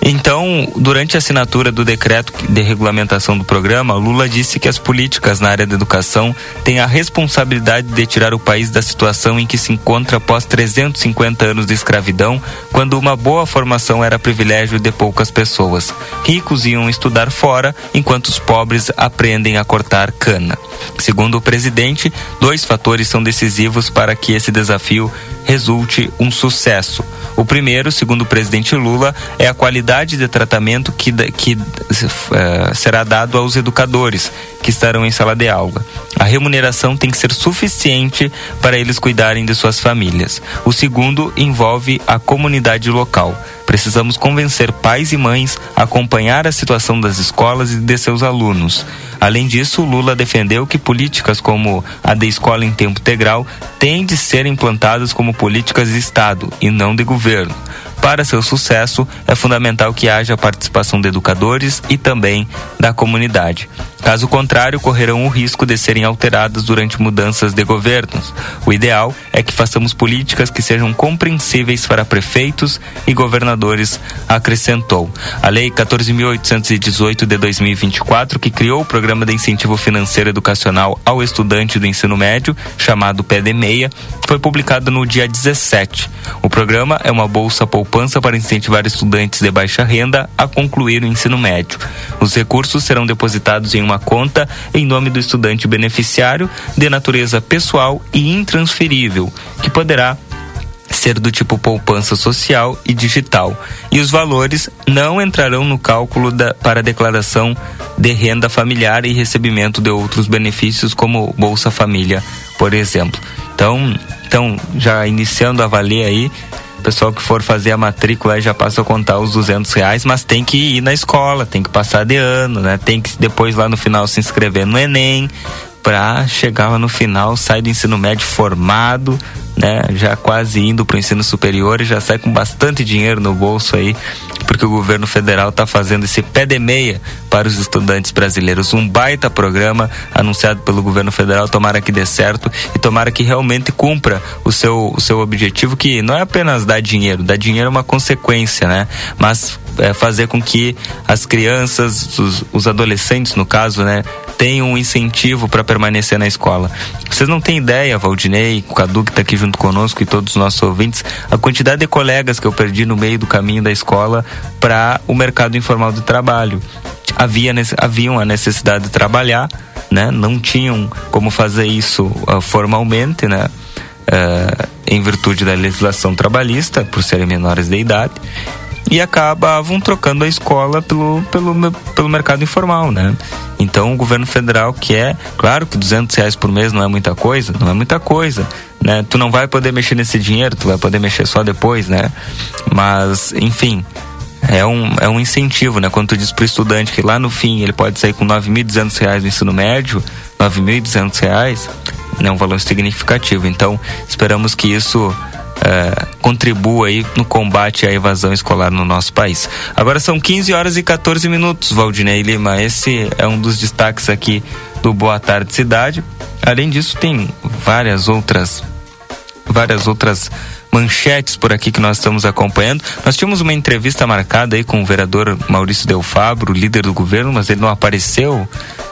Então, durante a assinatura do decreto de regulamentação do programa, Lula disse que as políticas na área da educação têm a responsabilidade de tirar o país da situação em que se encontra após 350 anos de escravidão, quando uma boa formação era privilégio de poucas pessoas. Ricos iam estudar fora, enquanto os pobres aprendem a cortar cana. Segundo o presidente, dois fatores são decisivos para que esse desafio resulte um sucesso. O primeiro, segundo o presidente Lula, é a qualidade de tratamento que, que eh, será dado aos educadores que estarão em sala de aula. A remuneração tem que ser suficiente para eles cuidarem de suas famílias. O segundo envolve a comunidade local. Precisamos convencer pais e mães a acompanhar a situação das escolas e de seus alunos. Além disso, Lula defendeu que políticas como a de escola em tempo integral têm de ser implantadas como políticas de Estado e não de governo. Para seu sucesso, é fundamental que haja a participação de educadores e também da comunidade. Caso contrário, correrão o risco de serem alteradas durante mudanças de governos. O ideal é que façamos políticas que sejam compreensíveis para prefeitos e governadores, acrescentou. A Lei 14.818 de 2024, que criou o Programa de Incentivo Financeiro Educacional ao Estudante do Ensino Médio, chamado PD6, foi publicada no dia 17. O programa é uma bolsa poupança para incentivar estudantes de baixa renda a concluir o ensino médio. Os recursos serão depositados em uma conta em nome do estudante beneficiário de natureza pessoal e intransferível, que poderá ser do tipo poupança social e digital. E os valores não entrarão no cálculo da, para declaração de renda familiar e recebimento de outros benefícios, como Bolsa Família, por exemplo. Então, então já iniciando a valer aí, pessoal que for fazer a matrícula já passa a contar os 200 reais, mas tem que ir na escola, tem que passar de ano, né? Tem que depois lá no final se inscrever no Enem, para chegar lá no final, sai do ensino médio formado, né? Já quase indo para o ensino superior e já sai com bastante dinheiro no bolso aí, porque o governo federal está fazendo esse pé de meia para os estudantes brasileiros. Um baita programa anunciado pelo governo federal, tomara que dê certo e tomara que realmente cumpra o seu, o seu objetivo, que não é apenas dar dinheiro, dar dinheiro é uma consequência, né? Mas é, fazer com que as crianças, os, os adolescentes, no caso, né, tenham um incentivo para permanecer na escola. Vocês não têm ideia, Valdinei, o Cadu que está aqui junto conosco e todos os nossos ouvintes, a quantidade de colegas que eu perdi no meio do caminho da escola para o mercado informal de trabalho. Havia, haviam a necessidade de trabalhar, né? Não tinham como fazer isso ah, formalmente, né? eh, em virtude da legislação trabalhista, por serem menores de idade, e acabavam trocando a escola pelo, pelo, pelo mercado informal, né? Então o governo federal quer, claro que 200 reais por mês não é muita coisa, não é muita coisa, né? Tu não vai poder mexer nesse dinheiro, tu vai poder mexer só depois, né? Mas, enfim, é um, é um incentivo, né? Quando tu diz pro estudante que lá no fim ele pode sair com 9.200 reais no ensino médio, 9.200 reais é um valor significativo. Então, esperamos que isso uh, contribua aí no combate à evasão escolar no nosso país. Agora são 15 horas e 14 minutos, Valdinei Lima. Esse é um dos destaques aqui do Boa Tarde Cidade. Além disso, tem várias outras várias outras manchetes por aqui que nós estamos acompanhando. Nós tínhamos uma entrevista marcada aí com o vereador Maurício Del Fabro, líder do governo, mas ele não apareceu.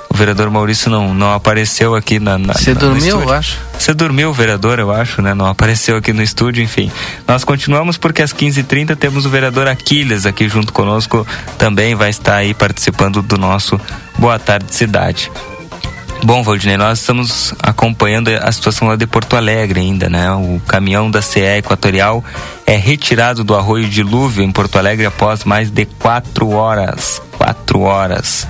O vereador Maurício não, não apareceu aqui na. Você dormiu, eu acho? Você dormiu, vereador, eu acho, né? Não apareceu aqui no estúdio, enfim. Nós continuamos porque às 15h30 temos o vereador Aquiles aqui junto conosco, também vai estar aí participando do nosso Boa Tarde Cidade. Bom, Valdinei, nós estamos acompanhando a situação lá de Porto Alegre ainda, né? O caminhão da CE Equatorial é retirado do arroio dilúvio em Porto Alegre após mais de quatro horas. Quatro horas.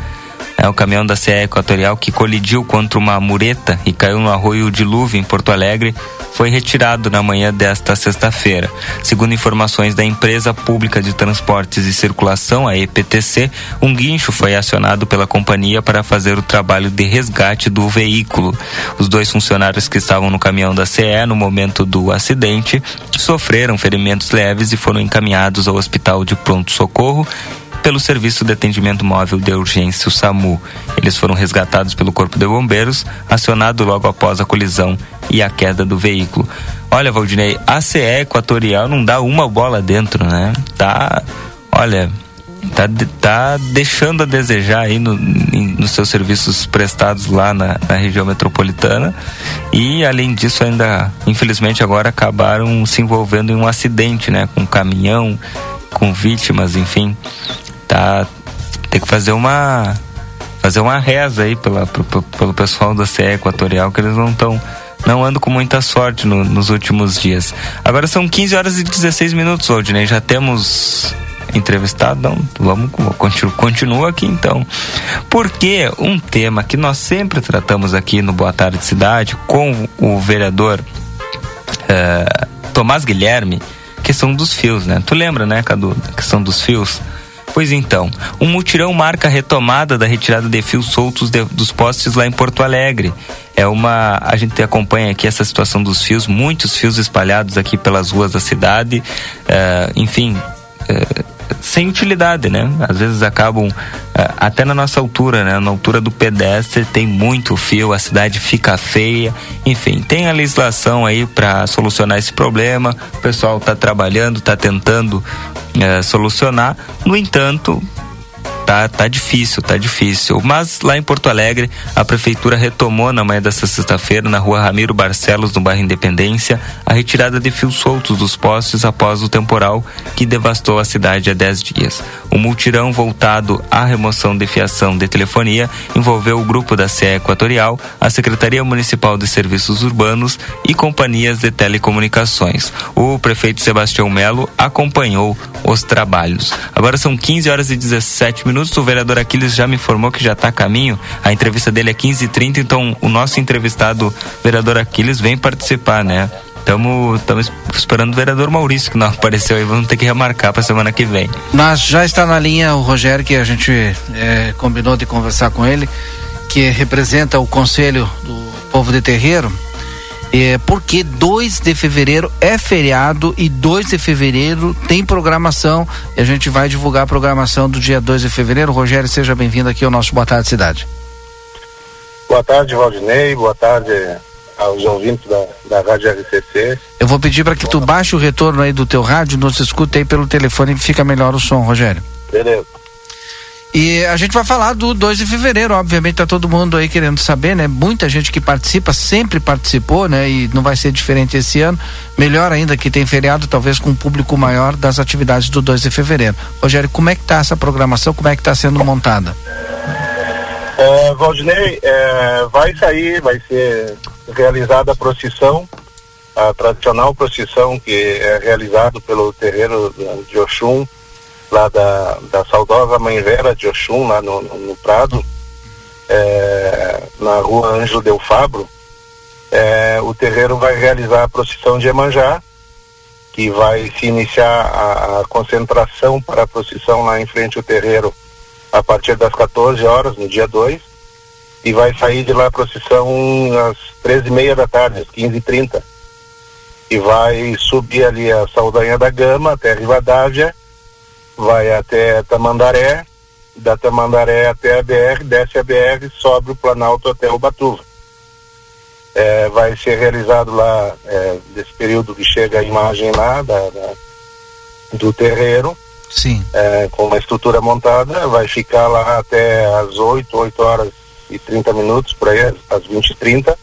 É o caminhão da CE Equatorial que colidiu contra uma mureta e caiu no arroio Dilúvio, em Porto Alegre, foi retirado na manhã desta sexta-feira. Segundo informações da Empresa Pública de Transportes e Circulação, a EPTC, um guincho foi acionado pela companhia para fazer o trabalho de resgate do veículo. Os dois funcionários que estavam no caminhão da CE no momento do acidente sofreram ferimentos leves e foram encaminhados ao hospital de pronto-socorro pelo Serviço de Atendimento Móvel de Urgência, o SAMU. Eles foram resgatados pelo Corpo de Bombeiros, acionado logo após a colisão e a queda do veículo. Olha, Valdinei, a CE Equatorial não dá uma bola dentro, né? Tá, olha, tá, tá deixando a desejar aí no, em, nos seus serviços prestados lá na, na, região metropolitana e além disso ainda infelizmente agora acabaram se envolvendo em um acidente né com um caminhão com vítimas enfim tá tem que fazer uma fazer uma reza aí pela, pelo, pelo pessoal da CE Equatorial que eles não estão não andam com muita sorte no, nos últimos dias. Agora são 15 horas e 16 minutos, Odinei. Já temos entrevistado? Não, vamos continu, continua aqui então. Porque um tema que nós sempre tratamos aqui no Boa Tarde Cidade com o vereador uh, Tomás Guilherme, questão dos fios, né? Tu lembra, né, Cadu? A questão dos fios. Pois então, um mutirão marca a retomada da retirada de fios soltos de, dos postes lá em Porto Alegre. É uma. A gente acompanha aqui essa situação dos fios, muitos fios espalhados aqui pelas ruas da cidade. Uh, enfim. Uh, sem utilidade, né? Às vezes acabam uh, até na nossa altura, né? Na altura do pedestre tem muito fio, a cidade fica feia. Enfim, tem a legislação aí para solucionar esse problema. O pessoal está trabalhando, está tentando uh, solucionar. No entanto, tá, tá difícil, tá difícil. Mas lá em Porto Alegre, a prefeitura retomou na manhã desta sexta-feira, na rua Ramiro Barcelos, no bairro Independência, a retirada de fios soltos dos postes após o temporal que devastou a cidade há 10 dias. O multirão voltado à remoção de fiação de telefonia envolveu o grupo da CE Equatorial, a Secretaria Municipal de Serviços Urbanos e companhias de telecomunicações. O prefeito Sebastião Melo acompanhou os trabalhos. Agora são 15 horas e 17 minutos minutos. O vereador Aquiles já me informou que já está a caminho. A entrevista dele é 15h30, então o nosso entrevistado, vereador Aquiles, vem participar, né? Estamos esperando o vereador Maurício, que não apareceu aí, vamos ter que remarcar para semana que vem. Mas já está na linha o Rogério, que a gente é, combinou de conversar com ele, que representa o Conselho do Povo de Terreiro é, porque 2 de fevereiro é feriado e 2 de fevereiro tem programação e a gente vai divulgar a programação do dia 2 de fevereiro. Rogério, seja bem-vindo aqui ao nosso Boa Tarde Cidade. Boa tarde, Valdinei. Boa tarde aos ouvintes da, da Rádio RCC. Eu vou pedir para que tu baixe o retorno aí do teu rádio, nos escute aí pelo telefone, fica melhor o som, Rogério. Beleza. E a gente vai falar do 2 de fevereiro, obviamente tá todo mundo aí querendo saber, né? Muita gente que participa, sempre participou, né? E não vai ser diferente esse ano. Melhor ainda que tem feriado, talvez com um público maior das atividades do 2 de fevereiro. Rogério, como é que tá essa programação? Como é que tá sendo montada? É, Valdinei, é, vai sair, vai ser realizada a procissão, a tradicional procissão que é realizado pelo terreiro de Oxum, lá da, da saudosa Mãe Vera de Oxum, lá no, no, no Prado, é, na rua Ângelo Del Fabro, é, o terreiro vai realizar a procissão de Emanjá, que vai se iniciar a, a, concentração para a procissão lá em frente ao terreiro a partir das 14 horas, no dia 2, e vai sair de lá a procissão às 13 e meia da tarde, às 15 h 30 que vai subir ali a Saldanha da Gama até Rivadavia, vai até Tamandaré, da Tamandaré até a BR, desce a BR, sobe o Planalto até Ubatuva. É, vai ser realizado lá, é, desse período que chega a imagem lá da, da- do terreiro, Sim. é, com uma estrutura montada, vai ficar lá até às 8, 8 horas e 30 minutos, por aí, às 20 e 30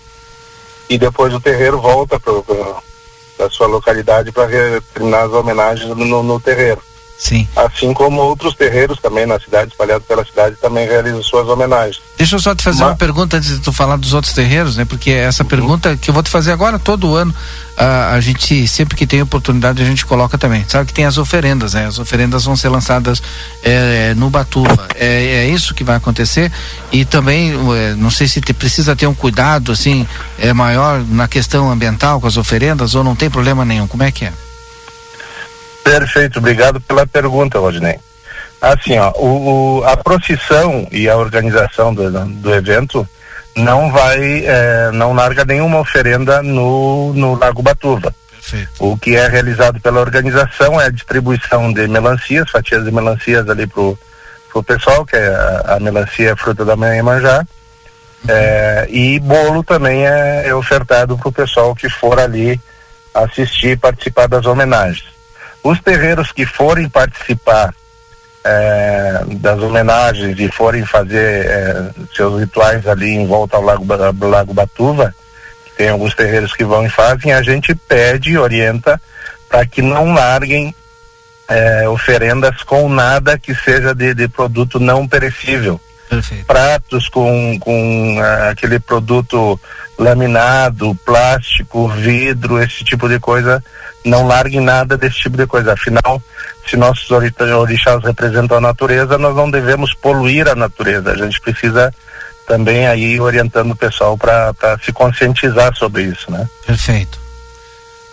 e depois o terreiro volta para a sua localidade para terminar as homenagens no, no terreiro. Sim. Assim como outros terreiros também na cidade, espalhados pela cidade, também realizam suas homenagens. Deixa eu só te fazer uma pergunta antes de tu falar dos outros terreiros, né? Porque essa pergunta que eu vou te fazer agora, todo ano, a, a gente, sempre que tem oportunidade, a gente coloca também. Sabe que tem as oferendas, né? As oferendas vão ser lançadas é, no Batuva. É, é isso que vai acontecer. E também, é, não sei se te, precisa ter um cuidado, assim, é maior na questão ambiental com as oferendas ou não tem problema nenhum. Como é que é? Perfeito, obrigado pela pergunta, Rodney. Assim, ó, o, o- a procissão e a organização do, do evento não vai, eh, não larga nenhuma oferenda no, no Lago Batuva. O que é realizado pela organização é a distribuição de melancias, fatias de melancias ali pro, pro pessoal, que é a, a melancia fruta da manhã manjar. Eh, e bolo também é, é ofertado pro pessoal que for ali assistir e participar das homenagens. Os terreiros que forem participar eh, das homenagens e forem fazer eh, seus rituais ali em volta ao Lago, Lago Batuva, que tem alguns terreiros que vão e fazem, a gente pede orienta para que não larguem eh, oferendas com nada que seja de, de produto não perecível. Pratos com, com ah, aquele produto laminado, plástico, vidro, esse tipo de coisa, não larguem nada desse tipo de coisa. Afinal, se nossos ori- orixás representam a natureza, nós não devemos poluir a natureza. A gente precisa também aí orientando o pessoal para se conscientizar sobre isso, né? Perfeito.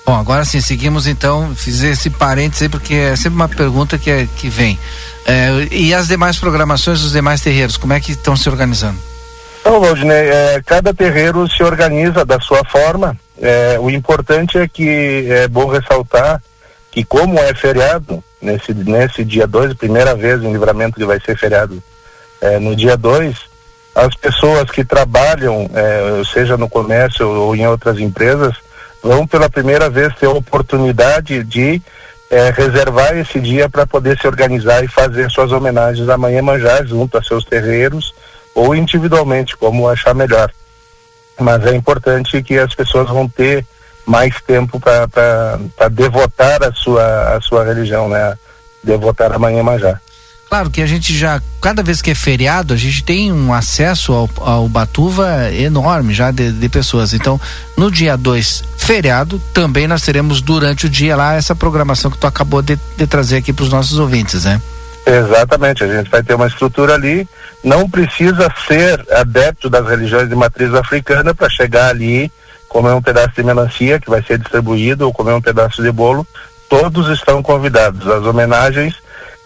Bom, agora sim, seguimos então, fiz esse parênteses aí porque é sempre uma pergunta que, é, que vem. É, e as demais programações dos demais terreiros, como é que estão se organizando? Então, Valdinei, eh, cada terreiro se organiza da sua forma. Eh, o importante é que é bom ressaltar que como é feriado, nesse, nesse dia 2, primeira vez em livramento que vai ser feriado eh, no dia 2, as pessoas que trabalham, eh, seja no comércio ou em outras empresas, vão pela primeira vez ter a oportunidade de eh, reservar esse dia para poder se organizar e fazer suas homenagens amanhã manjar junto a seus terreiros ou individualmente, como achar melhor. Mas é importante que as pessoas vão ter mais tempo para devotar a sua, a sua religião, né? Devotar amanhã manjar. Claro que a gente já, cada vez que é feriado, a gente tem um acesso ao, ao Batuva enorme já de, de pessoas. Então, no dia 2, feriado, também nós teremos durante o dia lá essa programação que tu acabou de, de trazer aqui para os nossos ouvintes, né? Exatamente, a gente vai ter uma estrutura ali. Não precisa ser adepto das religiões de matriz africana para chegar ali, comer um pedaço de melancia que vai ser distribuído ou comer um pedaço de bolo. Todos estão convidados. As homenagens,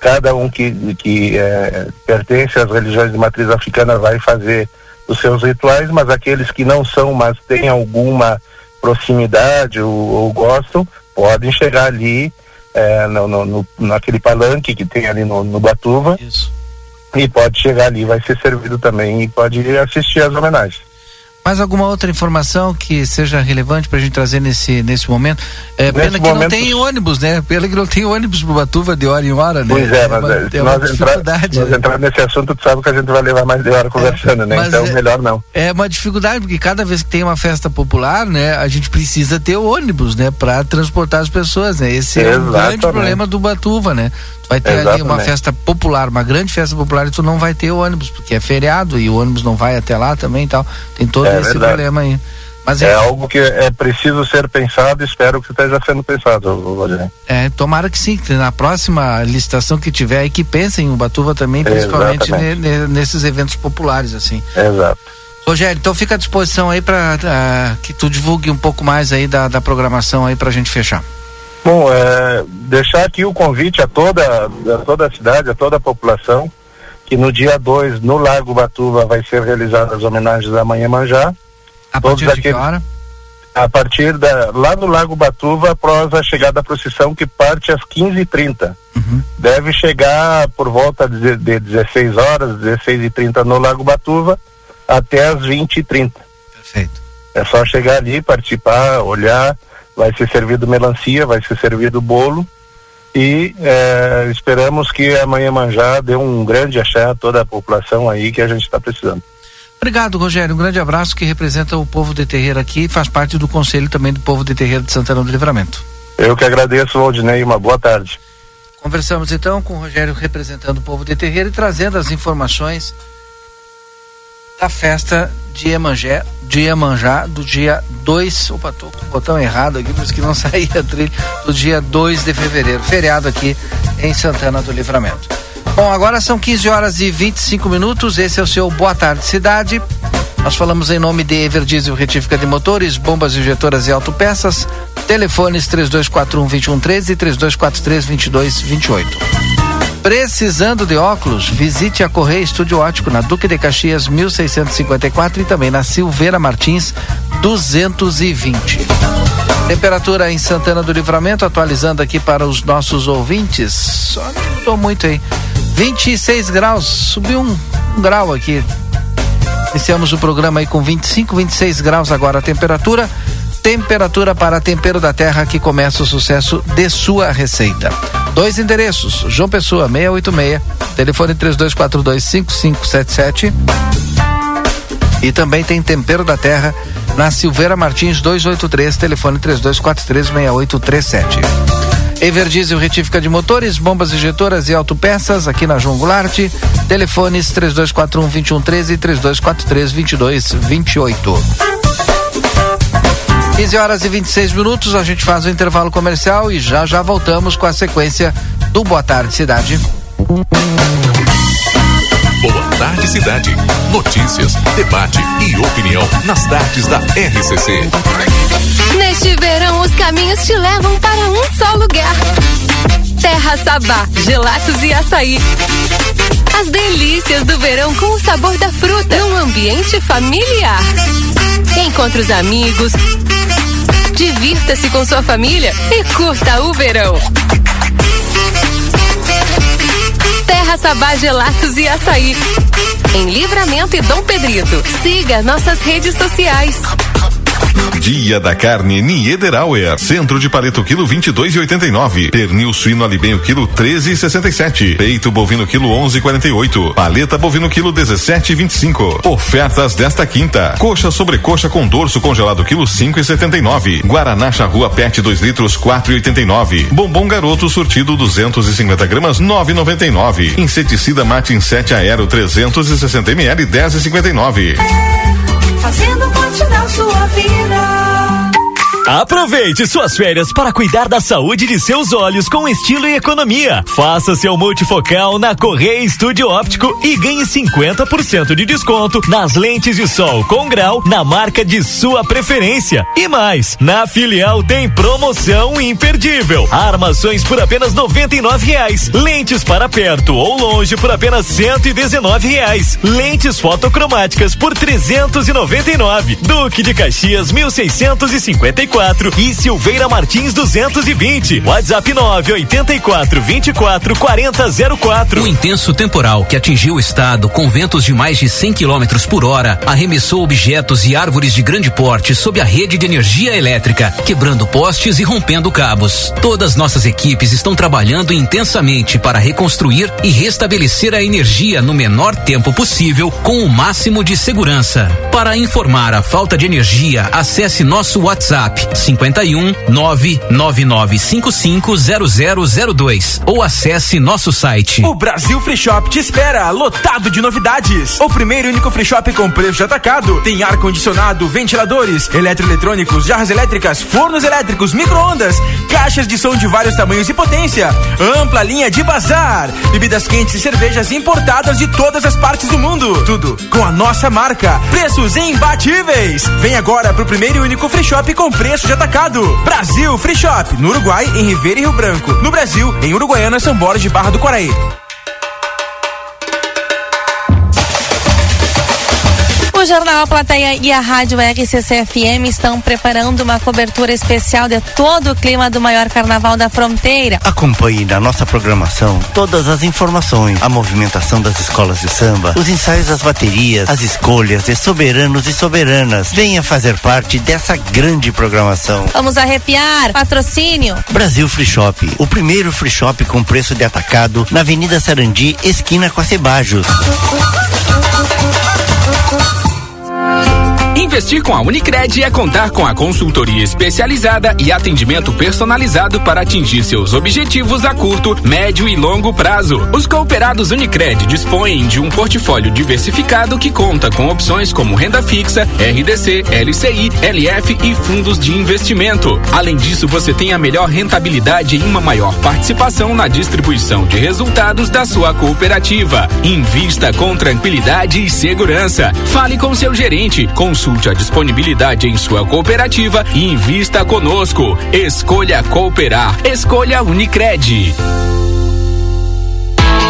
cada um que, que eh, pertence às religiões de matriz africana vai fazer os seus rituais, mas aqueles que não são, mas têm alguma proximidade ou, ou gostam, podem chegar ali eh, no, no, no- naquele palanque que tem ali no, no Batuva. E pode chegar ali, vai ser servido também e pode assistir às homenagens. Mais alguma outra informação que seja relevante para a gente trazer nesse, nesse momento? É, Nesse pena que não tem ônibus, né? Pena que não tem ônibus pro Batuva de hora em hora, né? Pois é, mas uma, se é uma nós, entrar, dificuldade. nós né? entrar nesse assunto, tu sabe que a gente vai levar mais de hora conversando, né? mas Então, é- melhor não. É uma dificuldade, porque cada vez que tem uma festa popular, né, a gente precisa ter ônibus, né, para transportar as pessoas, né? Esse é o grande problema do Batuva, né? Vai ter ali uma Exatamente. festa popular, uma grande festa popular, e tu não vai ter ônibus, porque é feriado e o ônibus não vai até lá também e tal. Tem todo É esse verdade. problema aí. Mas é é, algo que é preciso ser pensado, espero que esteja sendo pensado, Rodney. é, tomara que sim, que na próxima licitação que tiver aí que pensem em Ubatuva também, principalmente ne- Exatamente. ne- nesses eventos populares, assim. Exato. Rogério, então fica à disposição aí para que tu divulgue um pouco mais aí da, da programação aí pra gente fechar. Bom, é, deixar aqui o convite a toda, a toda a cidade, a toda a população, que no dia 2, no Lago Batuva, vai ser realizadas as homenagens da Manhã Manjá. A Todos partir de que hora? a partir da lá no Lago Batuva após a chegada da procissão que parte às 15h30. Deve chegar por volta de, de 16 horas, 16h30 no Lago Batuva até às 20h30. Perfeito. É só chegar ali, participar, olhar, vai ser servido melancia, vai ser servido bolo e eh, esperamos que amanhã manjá dê um grande axé a toda a população aí que a gente está precisando. Obrigado, Rogério. Um grande abraço que representa o povo de Terreira aqui e faz parte do conselho também do povo de Terreira de Santana do Livramento. Eu que agradeço, Valdinei, uma boa tarde. Conversamos então com o Rogério representando o povo de Terreira e trazendo as informações da festa de Iemanjé, de Iemanjá, do dia 2, opa, tô com o botão errado aqui, por isso que não saía trilha, do dia 2 de fevereiro, feriado aqui em Santana do Livramento. Bom, agora são 15 horas e 25 minutos. Esse é o seu Boa Tarde Cidade. Nós falamos em nome de Everdiesel Retífica de Motores, bombas injetoras e autopeças. Telefones 3241 2113 e 3243 2228. Precisando de óculos? Visite a Correia Estúdio Ótico na Duque de Caxias 1654 e também na Silveira Martins 220. Temperatura em Santana do Livramento, atualizando aqui para os nossos ouvintes. Só não mudou muito aí. 26 graus, subiu um, um grau aqui. Iniciamos o programa aí com 25, 26 graus agora a temperatura. Temperatura para tempero da terra que começa o sucesso de sua receita. Dois endereços: João Pessoa 686, telefone 32425577. E também tem tempero da terra na Silveira Martins 283, telefone 32436837. Everdiesel retífica de motores, bombas injetoras e autopeças aqui na João Goulart. Telefones 3241 2113 e 3243 2228. 15 horas e 26 minutos, a gente faz o intervalo comercial e já já voltamos com a sequência do Boa Tarde Cidade. Boa Tarde Cidade. Notícias, debate e opinião nas tardes da RCC. Neste verão, os caminhos te levam para um só lugar. Terra Sabá, gelatos e açaí. As delícias do verão com o sabor da fruta num ambiente familiar. Encontre os amigos, divirta-se com sua família e curta o verão. Terra Sabá Gelatos e Açaí. Em Livramento e Dom Pedrito. Siga nossas redes sociais. Dia da carne Niederauer, centro de paleto quilo 22,89, pernil suíno alibenho quilo 13,67, peito bovino quilo 11,48, paleta bovino quilo 17,25. Ofertas desta quinta: coxa sobre coxa com dorso congelado quilo 5,79, guaraná charrua PET 2 litros 4,89, bombom garoto surtido 250 gramas 9,99, inseticida mate inset aero 360 ml 10,59. Fazendo da sua vida. Aproveite suas férias para cuidar da saúde de seus olhos com estilo e economia. Faça seu multifocal na Correia Estúdio Óptico e ganhe 50% de desconto nas lentes de sol com grau na marca de sua preferência. E mais, na filial tem promoção imperdível. Armações por apenas R$ reais. Lentes para perto ou longe por apenas R$ reais. Lentes fotocromáticas por 399. Duque de Caxias 1654 e Silveira Martins 220. WhatsApp 984 24 40 04. O intenso temporal que atingiu o estado com ventos de mais de 100 km por hora arremessou objetos e árvores de grande porte sob a rede de energia elétrica, quebrando postes e rompendo cabos. Todas nossas equipes estão trabalhando intensamente para reconstruir e restabelecer a energia no menor tempo possível com o máximo de segurança. Para informar a falta de energia, acesse nosso WhatsApp 51 999550002 ou acesse nosso site. O Brasil Free Shop te espera, lotado de novidades. O primeiro e único free shop com preço de atacado. Tem ar-condicionado, ventiladores, eletroeletrônicos, jarras elétricas, fornos elétricos, micro-ondas, caixas de som de vários tamanhos e potência, ampla linha de bazar, bebidas quentes e cervejas importadas de todas as partes do mundo. Tudo com a nossa marca. Preços imbatíveis. Vem agora pro primeiro e único free shop com preço de atacado. Brasil Free Shop. No Uruguai, em Ribeira e Rio Branco. No Brasil, em Uruguaiana, São Borges de Barra do Quaraí. O Jornal A Plateia e a Rádio RCC-FM estão preparando uma cobertura especial de todo o clima do maior carnaval da fronteira. Acompanhe na nossa programação todas as informações, a movimentação das escolas de samba, os ensaios das baterias, as escolhas de soberanos e soberanas. Venha fazer parte dessa grande programação. Vamos arrepiar. Patrocínio. Brasil Free Shop, o primeiro free shop com preço de atacado na Avenida Sarandi, esquina com a Cebajos. Investir com a Unicred é contar com a consultoria especializada e atendimento personalizado para atingir seus objetivos a curto, médio e longo prazo. Os cooperados Unicred dispõem de um portfólio diversificado que conta com opções como renda fixa, RDC, LCI, LF e fundos de investimento. Além disso, você tem a melhor rentabilidade e uma maior participação na distribuição de resultados da sua cooperativa. Invista com tranquilidade e segurança. Fale com seu gerente, consulte a disponibilidade em sua cooperativa e invista conosco. Escolha cooperar. Escolha Unicred.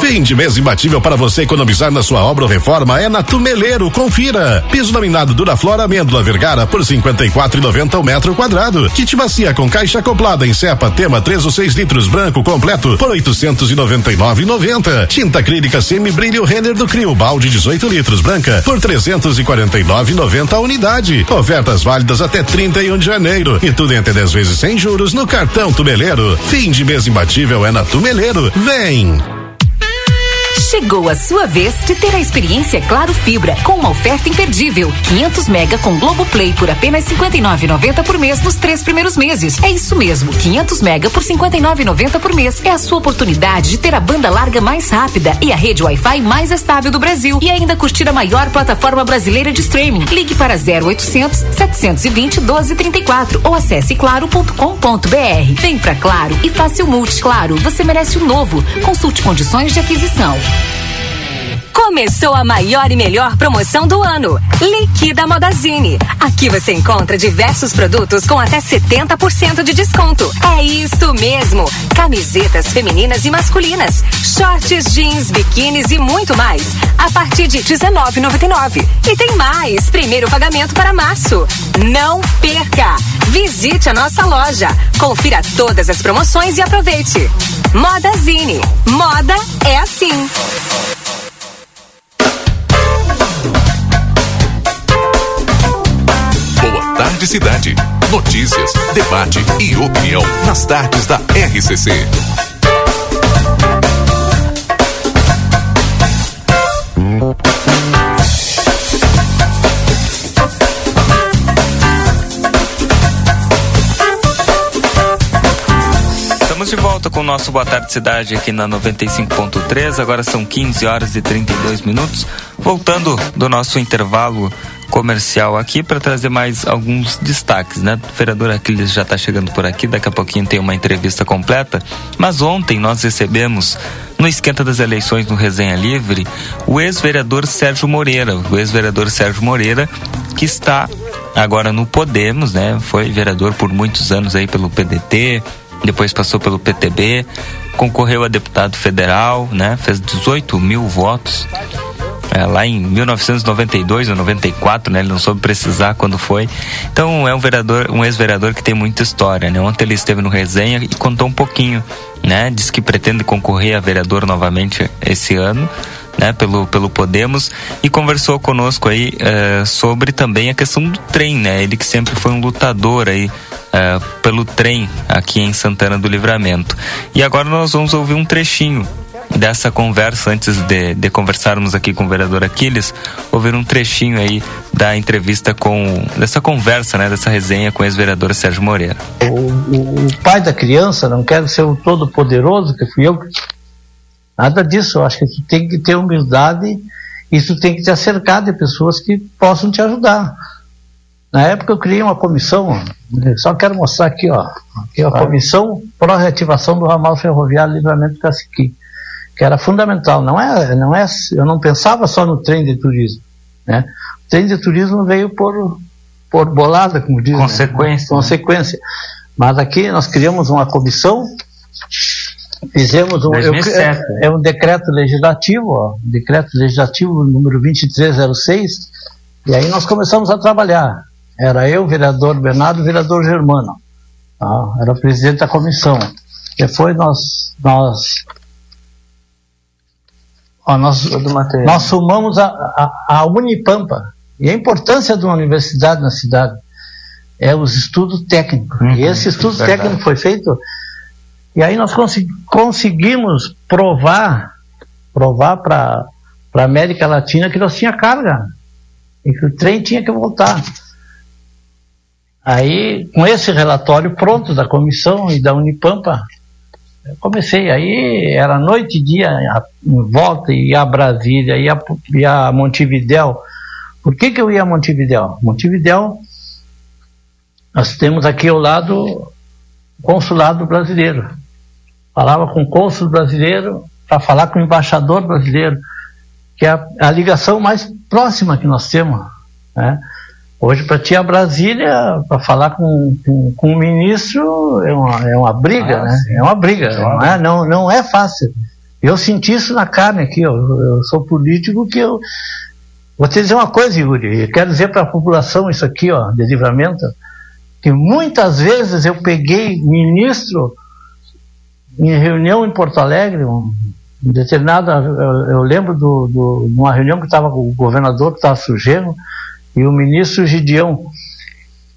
Fim de mês imbatível para você economizar na sua obra ou reforma é na Tumeleiro. Confira. Piso laminado Duraflor Amêndola Vergara por 54,90 o metro quadrado. Kit bacia com caixa acoplada em cepa tema 3 ou 6 litros branco completo por 899,90. Tinta acrílica semi brilho Renner do Crio balde 18 litros branca por 349,90 a unidade. Ofertas válidas até 31 de janeiro e tudo em até 10 vezes sem juros no cartão Tumeleiro. Fim de mês imbatível é na Tumeleiro. Vem! Chegou a sua vez de ter a experiência Claro Fibra com uma oferta imperdível. 500 mega com Globo Play por apenas 59,90 por mês nos três primeiros meses. É isso mesmo, 500 mega por 59,90 por mês. É a sua oportunidade de ter a banda larga mais rápida e a rede Wi-Fi mais estável do Brasil e ainda curtir a maior plataforma brasileira de streaming. Ligue para 0800 720 1234 ou acesse claro.com.br. Vem pra Claro e faça o multi. Claro, você merece o um novo. Consulte condições de aquisição. Começou a maior e melhor promoção do ano. Liquida Modazine. Aqui você encontra diversos produtos com até 70% de desconto. É isso mesmo. Camisetas femininas e masculinas, shorts, jeans, biquínis e muito mais. A partir de R$19,99. E tem mais. Primeiro pagamento para março. Não perca. Visite a nossa loja. Confira todas as promoções e aproveite. Modazine. Moda é assim. Boa tarde, cidade. Notícias, debate e opinião nas tardes da RCC. Estamos de volta com o nosso Boa Tarde Cidade aqui na 95.3. Agora são 15 horas e 32 minutos. Voltando do nosso intervalo comercial aqui para trazer mais alguns destaques, né? O vereador Aquiles já está chegando por aqui, daqui a pouquinho tem uma entrevista completa. Mas ontem nós recebemos no esquenta das eleições no Resenha Livre o ex-vereador Sérgio Moreira, o ex-vereador Sérgio Moreira que está agora no Podemos, né? Foi vereador por muitos anos aí pelo PDT, depois passou pelo PTB, concorreu a deputado federal, né? Fez 18 mil votos. É, lá em 1992 ou 94, né? Ele não soube precisar quando foi. Então é um vereador, um ex-vereador que tem muita história, né? Ontem ele esteve no resenha e contou um pouquinho, né? Diz que pretende concorrer a vereador novamente esse ano. Né, pelo, pelo Podemos e conversou conosco aí uh, sobre também a questão do trem, né? Ele que sempre foi um lutador aí uh, pelo trem aqui em Santana do Livramento. E agora nós vamos ouvir um trechinho dessa conversa, antes de, de conversarmos aqui com o vereador Aquiles, ouvir um trechinho aí da entrevista com, dessa conversa, né, dessa resenha com o ex-vereador Sérgio Moreira. O, o, o, pai da criança não quer ser o todo-poderoso, que fui eu. Nada disso, eu acho que tu tem que ter humildade e tu tem que te acercar de pessoas que possam te ajudar. Na época eu criei uma comissão, só quero mostrar aqui, ó, aqui a comissão para a reativação do ramal ferroviário Livramento Caciqui que era fundamental. Não é, não é, eu não pensava só no trem de turismo, né? O trem de turismo veio por, por bolada, como diz. Consequência. Né? Consequência. Mas aqui nós criamos uma comissão, fizemos um, eu, é, é, um decreto legislativo, ó, decreto legislativo número 2306, E aí nós começamos a trabalhar. Era eu, vereador Bernardo e vereador Germano. Tá? Era o presidente da comissão. Depois nós, nós, ó, nós, nós sumamos a, a, a Unipampa. E a importância de uma universidade na cidade é os estudos técnicos. Uhum, e esse estudo verdade. técnico foi feito. E aí nós conseguimos provar, provar para a América Latina que nós tinha carga e que o trem tinha que voltar. Aí, com esse relatório pronto da comissão e da Unipampa, comecei. Aí era noite e dia em volta, ia a Brasília, ia, ia a Montevidéu. Por que, que eu ia a Montevidéu? Montevidéu, nós temos aqui ao lado o consulado brasileiro. Falava com o cônsul brasileiro para falar com o embaixador brasileiro, que é a, a ligação mais próxima que nós temos. Né? Hoje, para ti, a Brasília, para falar com, com, com o ministro, é uma, é uma briga, Ah, né? sim. É uma briga, Claro. não, é, não, não é fácil. Eu senti isso na carne aqui, ó. eu sou político que eu. Vou te dizer uma coisa, Yuri, eu quero dizer para a população isso aqui, ó, de livramento, que muitas vezes eu peguei ministro em reunião em Porto Alegre, um, determinada, eu, eu lembro de uma reunião que estava com o governador que estava sugerindo, e o ministro Gideão.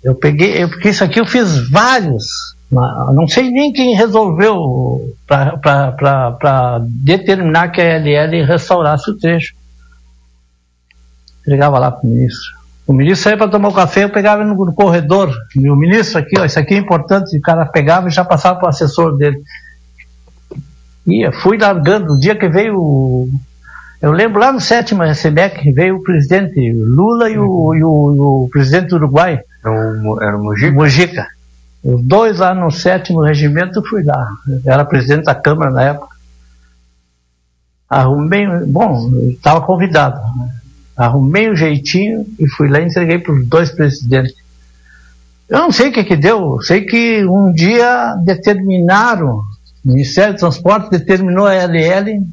Eu peguei, porque isso aqui eu fiz vários, não sei nem quem resolveu para determinar que a LL restaurasse o trecho. Entregava lá para o ministro. O ministro saía para tomar um café, eu pegava no, no corredor. E o ministro aqui, ó, isso aqui é importante, o cara pegava e já passava para o assessor dele. Ia, fui largando. O dia que veio. Eu lembro lá no sétimo SBEC, veio o presidente Lula e o, e o, o presidente do Uruguai. Era o Mujica? Mujica. Os dois lá no sétimo regimento, eu fui lá. Eu era presidente da Câmara na época. Arrumei, bom, estava convidado. né? Arrumei um jeitinho e fui lá e entreguei para os dois presidentes. Eu não sei o que que deu, sei que um dia determinaram, o Ministério do Transporte determinou a LL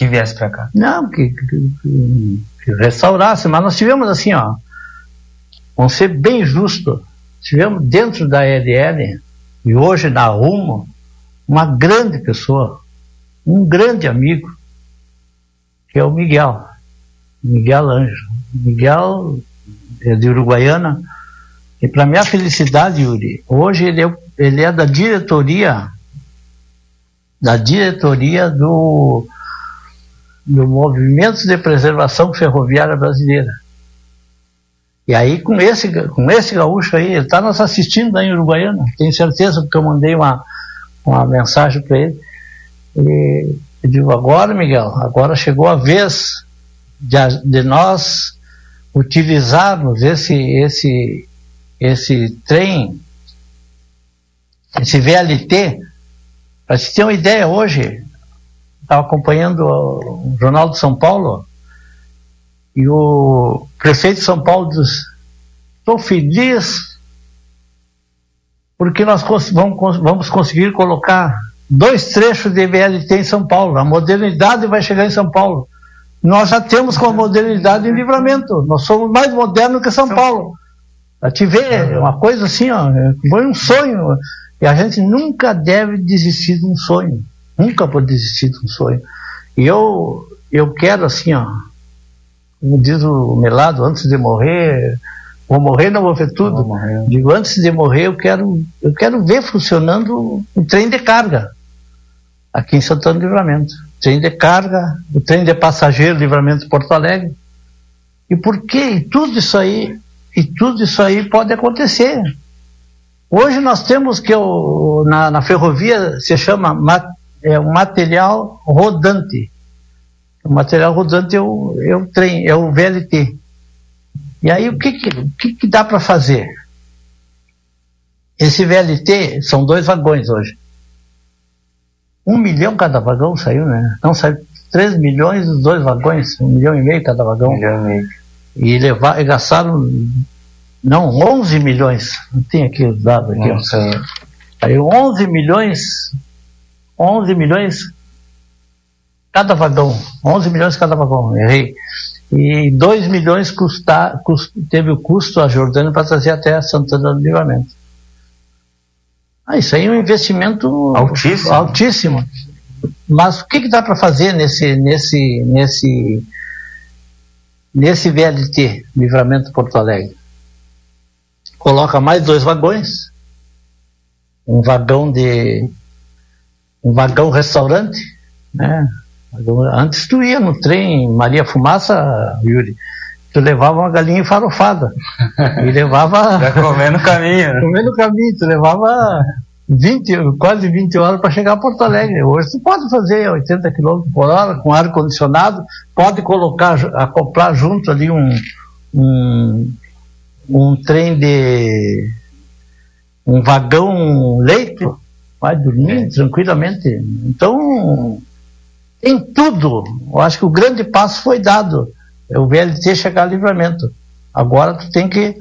que viesse para cá. Não, que, que, que- que restaurasse, mas nós tivemos assim, ó, vamos ser bem justo, tivemos dentro da LL e hoje na Rumo uma grande pessoa, um grande amigo, que é o Miguel, Miguel Anjo. Miguel é de Uruguaiana, e para minha felicidade, Yuri, hoje ele é, ele é da diretoria, da diretoria do, do Movimento de Preservação Ferroviária Brasileira. E aí, com esse, com esse gaúcho aí, ele está nos assistindo aí em Uruguaiana, tenho certeza, porque eu mandei uma, uma mensagem para ele. E eu digo, agora, Miguel, agora chegou a vez de, de nós utilizarmos esse, esse, esse trem, esse VLT, para se ter uma ideia, hoje, estava acompanhando o Jornal de São Paulo e o prefeito de São Paulo diz: Estou feliz porque nós vamos, vamos conseguir colocar dois trechos de VLT em São Paulo. A modernidade vai chegar em São Paulo. Nós já temos com a modernidade em livramento. Nós somos mais modernos que São Paulo. Para te ver, uma coisa assim, ó, foi um sonho. E a gente nunca deve desistir de um sonho. Nunca pode desistir de um sonho. E eu, eu quero assim, ó, como diz o Melado, antes de morrer, vou morrer, não vou ver tudo. Digo, antes de morrer, eu quero, eu quero ver funcionando o trem de carga aqui em Santana do Livramento. Trem de carga, o trem de passageiro, Livramento de Porto Alegre. E por quê? E tudo isso aí, e tudo isso aí pode acontecer. Hoje nós temos que o, na, na ferrovia se chama ma- é um material rodante. O material rodante é o, é o trem, é o VLT. E aí o que, que, o que, que dá para fazer? Esse VLT são dois vagões hoje. Um milhão cada vagão saiu, né? Não saiu 3 milhões os dois vagões, um milhão e meio cada vagão. milhão e meio. E, levar, e gastaram, não, 11 milhões. Não tem aqui os dados aqui. Sei. Aí 11 milhões, 11 milhões cada vagão, 11 milhões cada vagão, errei. E 2 milhões custa, cust, teve o custo a Jordânia para trazer até Santana do Livramento. Ah, isso aí é um investimento Altíssimo. altíssimo. Mas o que, que dá para fazer nesse, nesse, nesse, nesse VLT, Livramento Porto Alegre? Coloca mais dois vagões, um vagão de um vagão restaurante, né? Antes tu ia no trem Maria Fumaça, Yuri, tu levava uma galinha farofada e levava Pra comer no caminho, né? comer no caminho, tu levava 20, quase 20 horas para chegar a Porto Alegre. Hoje tu pode fazer 80 km por hora com ar condicionado, pode colocar, acoplar junto ali um, um, um trem de um vagão leito, vai dormir tranquilamente. Então, tem tudo. Eu acho que o grande passo foi dado. É o VLT chegar a livramento. Agora tu tem que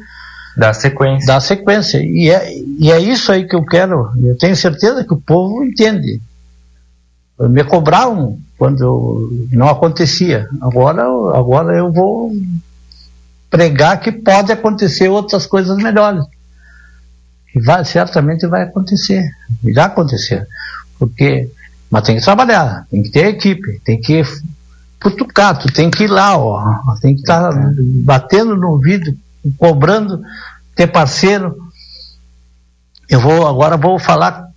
dar sequência. Dar sequência. E é, e é isso aí que eu quero. Eu tenho certeza que o povo entende. Me cobravam quando eu- não acontecia. Agora, agora eu vou pregar que pode acontecer outras coisas melhores. Vai, certamente vai acontecer. Irá acontecer. Porque, mas tem que trabalhar, tem que ter equipe, tem que cutucar, tu tem que ir lá, ó, tem que estar batendo no ouvido, cobrando, ter parceiro. Eu vou agora vou falar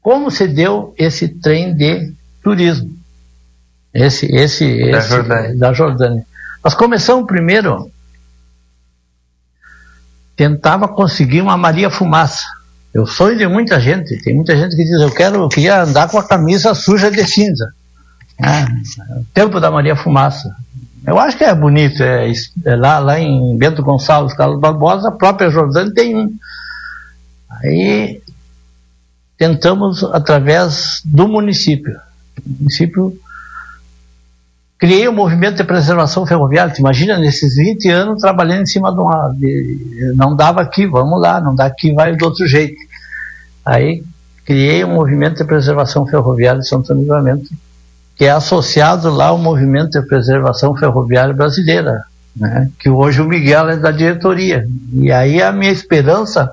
como se deu esse trem de turismo. Esse, esse, Da esse Jordânia. da Jordânia. Nós começamos primeiro tentava conseguir uma Maria Fumaça. Eu sonho de muita gente. Tem muita gente que diz eu quero, eu queria andar com a camisa suja de cinza. É, o tempo da Maria Fumaça. Eu acho que é bonito. É, é lá, lá em Bento Gonçalves, Carlos Barbosa, a própria Jordânia tem um. Aí tentamos através do município. O município criei um movimento de preservação ferroviária. Tu imagina, nesses 20 anos trabalhando em cima de uma. de- não dava aqui, vamos lá, não dá aqui, vai do outro jeito. Aí criei um movimento de preservação ferroviária de Santo Livramento, que é associado lá ao movimento de preservação ferroviária brasileira, né? que hoje o Miguel é da diretoria. E aí a minha esperança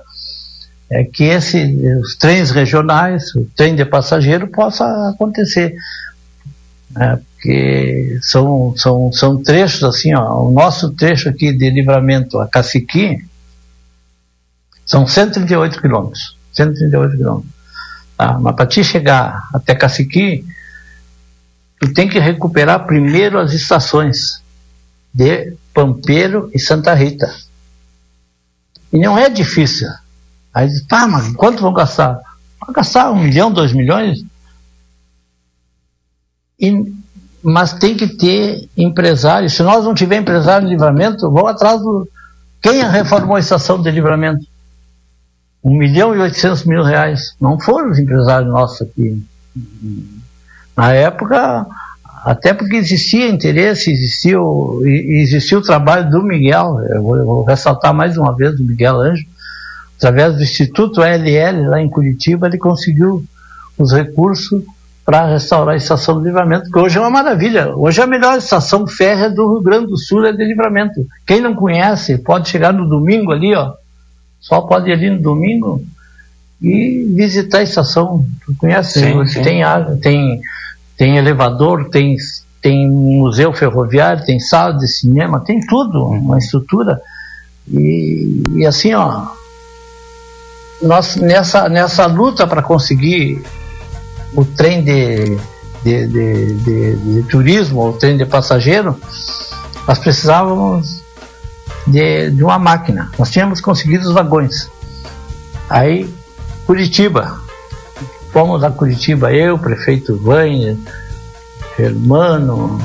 é que esse, os trens regionais, o trem de passageiro possa acontecer. né? Porque são, são, são trechos assim, ó, o nosso trecho aqui de livramento a Caciqui são 138 quilômetros. 138 quilômetros. Tá? Mas para te chegar até Caciqui, tu tem que recuperar primeiro as estações de Pampeiro e Santa Rita. E não é difícil. Aí diz, pá, mas quanto vão gastar? Vão gastar um milhão, dois milhões? E, mas tem que ter empresário. Se nós não tiver empresário de livramento, vão atrás do. Quem reformou a estação de livramento? Um milhão e oitocentos mil reais. Não foram os empresários nossos aqui. Na época, até porque existia interesse, existia o, existia o trabalho do Miguel, eu vou, eu vou ressaltar mais uma vez do Miguel Anjo, através do Instituto LL lá em Curitiba, ele conseguiu os recursos para restaurar a estação de livramento, que hoje é uma maravilha. Hoje é a melhor estação férrea do Rio Grande do Sul é de livramento. Quem não conhece, pode chegar no domingo ali, ó. Só pode ir ali no domingo e visitar a estação. Tu conhece? Sim, sim. Tem água, tem, tem elevador, tem, tem museu ferroviário, tem sala de cinema, tem tudo, uma estrutura. E, e assim, ó, nós nessa, nessa luta para conseguir o trem de, de, de, de- turismo, o trem de passageiro, nós precisávamos de, de uma máquina. Nós tínhamos conseguido os vagões. Aí, Curitiba. Fomos a Curitiba, eu, prefeito Vânia, Germano.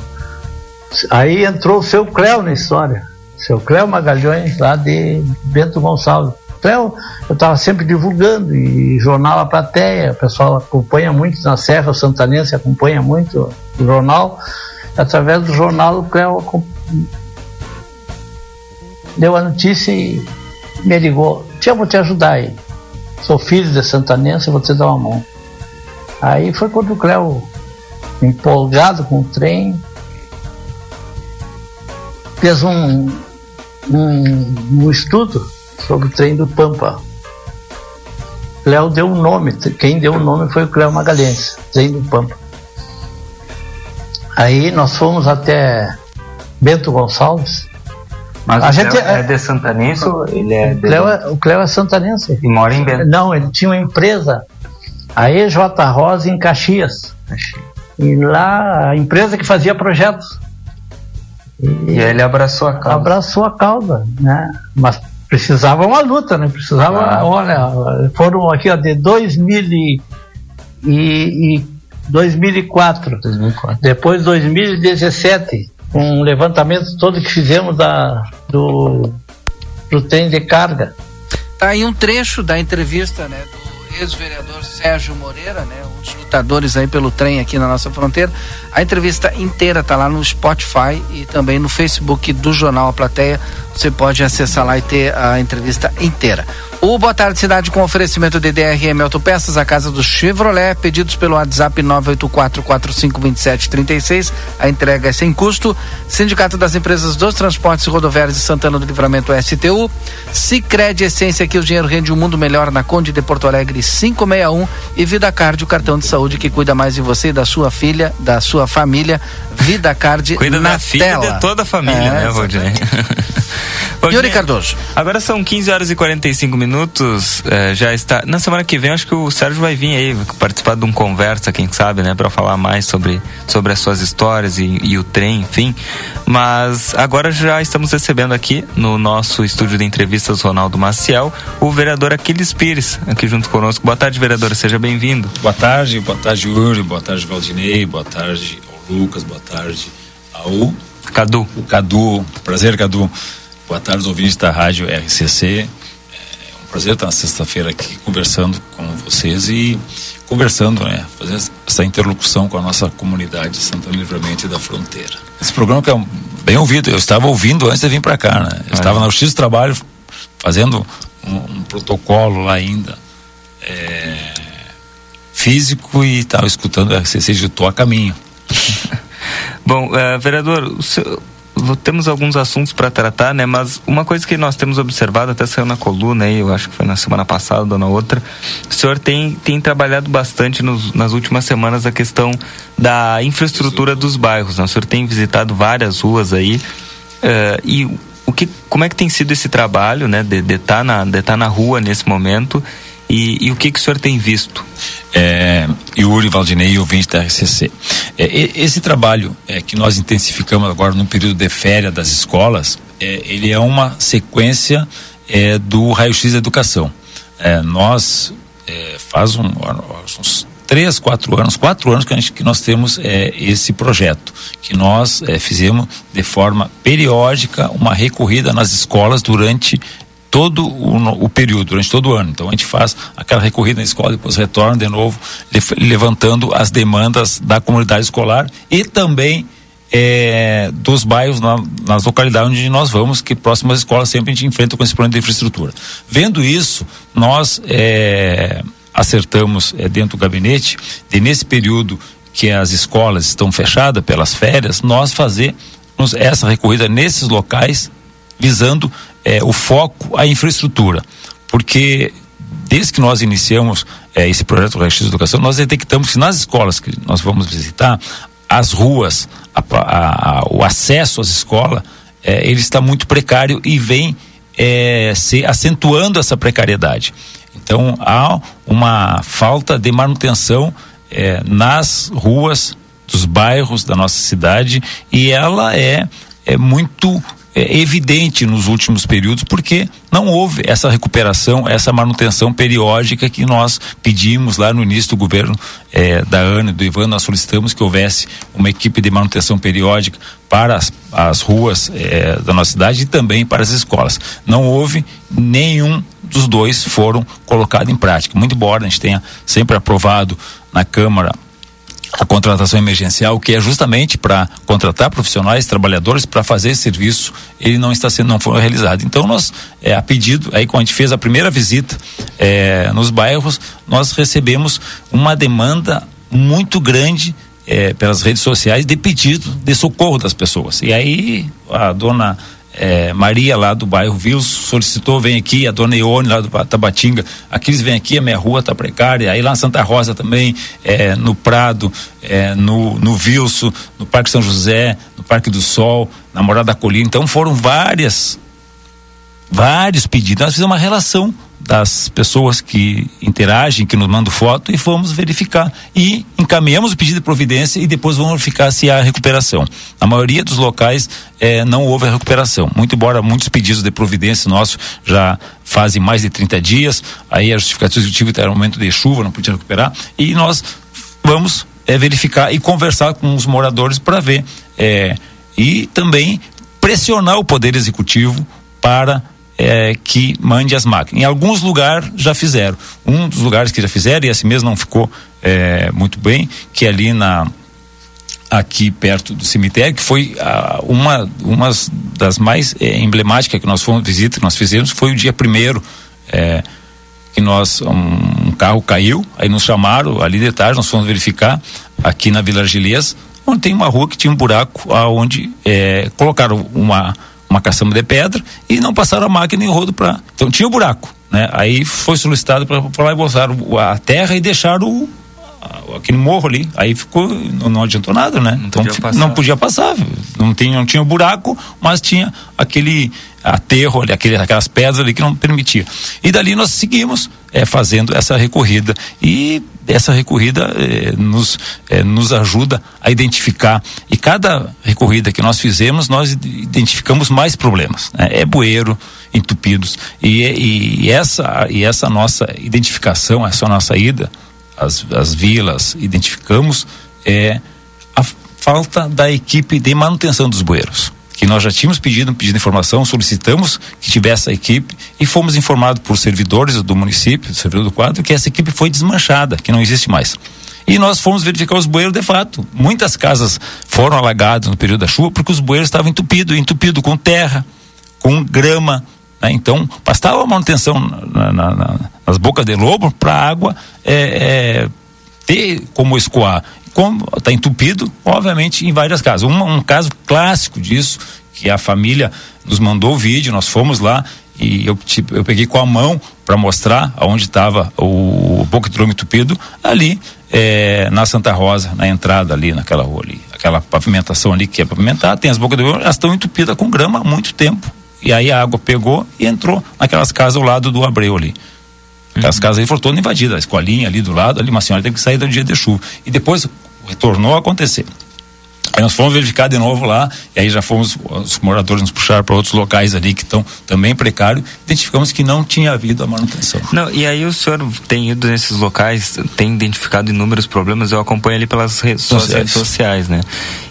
Aí entrou o seu Cléo na história. Seu Cléo Magalhães, lá de Bento Gonçalves. Cléo, eu estava sempre divulgando, e jornal A Plateia, o pessoal acompanha muito na Serra, Santanense acompanha muito o jornal. Através do jornal, o Cléo deu a notícia e me ligou. Tia, vou te ajudar aí. Sou filho de Santanense, vou te dar uma mão. Aí foi quando o Cléo, empolgado com o trem, fez um, um, um estudo sobre o trem do Pampa. Cléo deu o um nome, quem deu o um nome foi o Cléo Magalhães, trem do Pampa. Aí nós fomos até Bento Gonçalves. Mas a o gente é, é de Santanense ele é de... Cléo é, o Cléo é santanense. E mora em Bento? Não, ele tinha uma empresa, a EJ Rosa em Caxias. E lá, a empresa que fazia projetos. E, e ele abraçou a causa. Abraçou a causa, né? Mas precisava uma luta, né? Precisava, ah. olha, foram aqui ó, de 2000 e, e 2004. 2004. Depois 2017, um levantamento todo que fizemos da, do, do trem de carga. Tá aí um trecho da entrevista, né, do ex-vereador Sérgio Moreira, né, um dos lutadores aí pelo trem aqui na nossa fronteira. A entrevista inteira tá lá no Spotify e também no Facebook do Jornal A Plateia. Você pode acessar lá e ter a entrevista inteira. O Boa Tarde Cidade com oferecimento de DRM Autopeças, a casa do Chevrolet, pedidos pelo WhatsApp 984452736. A entrega é sem custo. Sindicato das Empresas dos Transportes Rodoviários de Santana do Livramento STU. Sicredi Essência, que o dinheiro rende um mundo melhor na Conde de Porto Alegre 561 e Vida Card, o cartão de saúde que cuida mais de você e da sua filha, da sua família. Vida Card cuida na da filha tela. e de toda a família, é, né, Rodney? Yuri Cardoso. Agora são 15 horas e 45 minutos. É, já está. Na semana que vem, acho que o Sérgio vai vir aí participar de um conversa, quem sabe, né, para falar mais sobre, sobre as suas histórias e, e, o trem, enfim. Mas agora já estamos recebendo aqui no nosso estúdio de entrevistas Ronaldo Maciel o vereador Aquiles Pires, aqui junto conosco. Boa tarde, vereador. Seja bem-vindo. Boa tarde, boa tarde, Yuri. Boa tarde, Valdinei. Boa tarde ao Lucas. Boa tarde ao Cadu. O Cadu. Prazer, Cadu. Boa tarde, ouvintes da Rádio RCC. É prazer estar na sexta-feira aqui conversando com vocês e conversando, né? Fazendo essa interlocução com a nossa comunidade de Santana Livramento e da Fronteira. Esse programa que é bem ouvido, eu estava ouvindo antes de vir para cá, né? Eu estava no X Trabalho fazendo um, um, protocolo lá ainda é, físico e estava escutando a RCC de Tô a caminho. Bom, uh, vereador, o seu, temos alguns assuntos para tratar, né? Mas uma coisa que nós temos observado, até saiu na coluna aí, eu acho que foi na semana passada ou na outra, o senhor tem, tem trabalhado bastante nos, nas últimas semanas a questão da infraestrutura dos bairros, né? O senhor tem visitado várias ruas aí uh, e o que, como é que tem sido esse trabalho, né? De estar tá na, tá na rua nesse momento e, e, o que, que o senhor tem visto? É, Yuri Valdinei, ouvinte da RCC. É, esse trabalho é, que nós intensificamos agora no período de férias das escolas, é, ele é uma sequência é, do raio-x da educação. É, nós, é, faz um, uns três, quatro anos, quatro anos que, gente, que nós temos é, esse projeto, que nós é, fizemos de forma periódica uma recorrida nas escolas durante todo o, o, período, durante todo o ano. Então a gente faz aquela recorrida na escola, depois retorna de novo, levantando as demandas da comunidade escolar e também é, dos bairros na, nas localidades onde nós vamos, que próximas escolas sempre a gente enfrenta com esse problema de infraestrutura. Vendo isso, nós é, acertamos é, dentro do gabinete de nesse período que as escolas estão fechadas pelas férias, nós fazer essa recorrida nesses locais visando é, o foco à infraestrutura, porque desde que nós iniciamos é, esse projeto Raio X Educação, nós detectamos que nas escolas que nós vamos visitar, as ruas, a, a, a, o acesso às escolas, é, ele está muito precário e vem é, se acentuando essa precariedade. Então há uma falta de manutenção é, nas ruas dos bairros da nossa cidade e ela é, é muito é, evidente nos últimos períodos, porque não houve essa recuperação, essa manutenção periódica que nós pedimos lá no início do governo é, da Ana e do Ivan, nós solicitamos que houvesse uma equipe de manutenção periódica para as, as ruas é, da nossa cidade e também para as escolas. Não houve nenhum dos dois foram colocados em prática. Muito embora a gente tenha sempre aprovado na Câmara a contratação emergencial, que é justamente para contratar profissionais, trabalhadores para fazer esse serviço, ele não está sendo, não foi realizado. Então nós, é, a pedido, aí quando a gente fez a primeira visita é, nos bairros, nós recebemos uma demanda muito grande eh, pelas redes sociais de pedido de socorro das pessoas. E aí a dona eh, Maria lá do bairro Vils solicitou, vem aqui, a dona Ione lá do Tabatinga, aqui eles vêm aqui, a minha rua tá precária, aí lá em Santa Rosa também, eh, no Prado, eh, no, no Vilso, no Parque São José, no Parque do Sol, na Morada da Colina, então foram várias vários pedidos. Nós fizemos uma relação das pessoas que interagem, que nos mandam foto e fomos verificar. E encaminhamos o pedido de providência e depois vamos verificar se há recuperação. Na maioria dos locais eh, não houve a recuperação. Muito embora muitos pedidos de providência nossos já fazem mais de 30 dias, aí a justificativa executiva era um momento de chuva, não podia recuperar, e nós vamos eh, verificar e conversar com os moradores para ver. eh, e também pressionar o Poder Executivo para é, que mande as máquinas. Em alguns lugares já fizeram. Um dos lugares que já fizeram, e esse mesmo não ficou é, muito bem, que é ali na aqui perto do cemitério, que foi ah, uma, uma das mais é, emblemáticas que nós fomos visita, que nós fizemos, foi o dia primeiro é, que nós um, um carro caiu, aí nos chamaram ali de tarde, nós fomos verificar aqui na Vila Argilês, onde tem uma rua que tinha um buraco aonde é, colocaram uma uma caçamba de pedra e não passaram a máquina em rodo para. Então tinha o buraco, né? Aí foi solicitado para lá e botaram a terra e deixaram o, aquele morro ali. Aí ficou, não, adiantou nada, né? Não então podia passar. não podia passar. Não tinha, não tinha buraco, mas tinha aquele aterro ali, aquele, aquelas pedras ali que não permitia. E dali nós seguimos é, fazendo essa recorrida. E essa recorrida eh, nos, eh, nos ajuda a identificar. E cada recorrida que nós fizemos, nós id- identificamos mais problemas. né? É bueiro, entupidos. E, e, e essa, e essa nossa identificação, essa nossa ida, as, as vilas, identificamos é a falta da equipe de manutenção dos bueiros. Que nós já tínhamos pedido pedido informação, solicitamos que tivesse a equipe e fomos informados por servidores do município, do servidor do quadro, que essa equipe foi desmanchada, que não existe mais. E nós fomos verificar os bueiros de fato. Muitas casas foram alagadas no período da chuva porque os bueiros estavam entupidos, entupido com terra, com grama. né? Então, bastava a manutenção na- na- na- nas bocas de lobo para a água é, é, ter como escoar. Como está entupido, obviamente, em várias casas. Um, um caso clássico disso, que a família nos mandou o vídeo, nós fomos lá e eu, tipo, eu peguei com a mão para mostrar aonde estava o, lobo entupido, ali é, na Santa Rosa, na entrada ali, naquela rua ali. Aquela pavimentação ali que é pavimentada, tem as bocas lobo, elas estão entupidas com grama há muito tempo. E aí a água pegou e entrou naquelas casas ao lado do abreu ali. Aquelas casas aí foram todas invadidas, a escolinha ali do lado, ali uma senhora teve que sair do dia de chuva. E depois retornou a acontecer. Aí nós fomos verificar de novo lá, e aí já fomos, os moradores nos puxaram para outros locais ali que estão também precários, identificamos que não tinha havido a manutenção. Não, e aí o senhor tem ido nesses locais, tem identificado inúmeros problemas, eu acompanho ali pelas redes Sociais. redes sociais, né?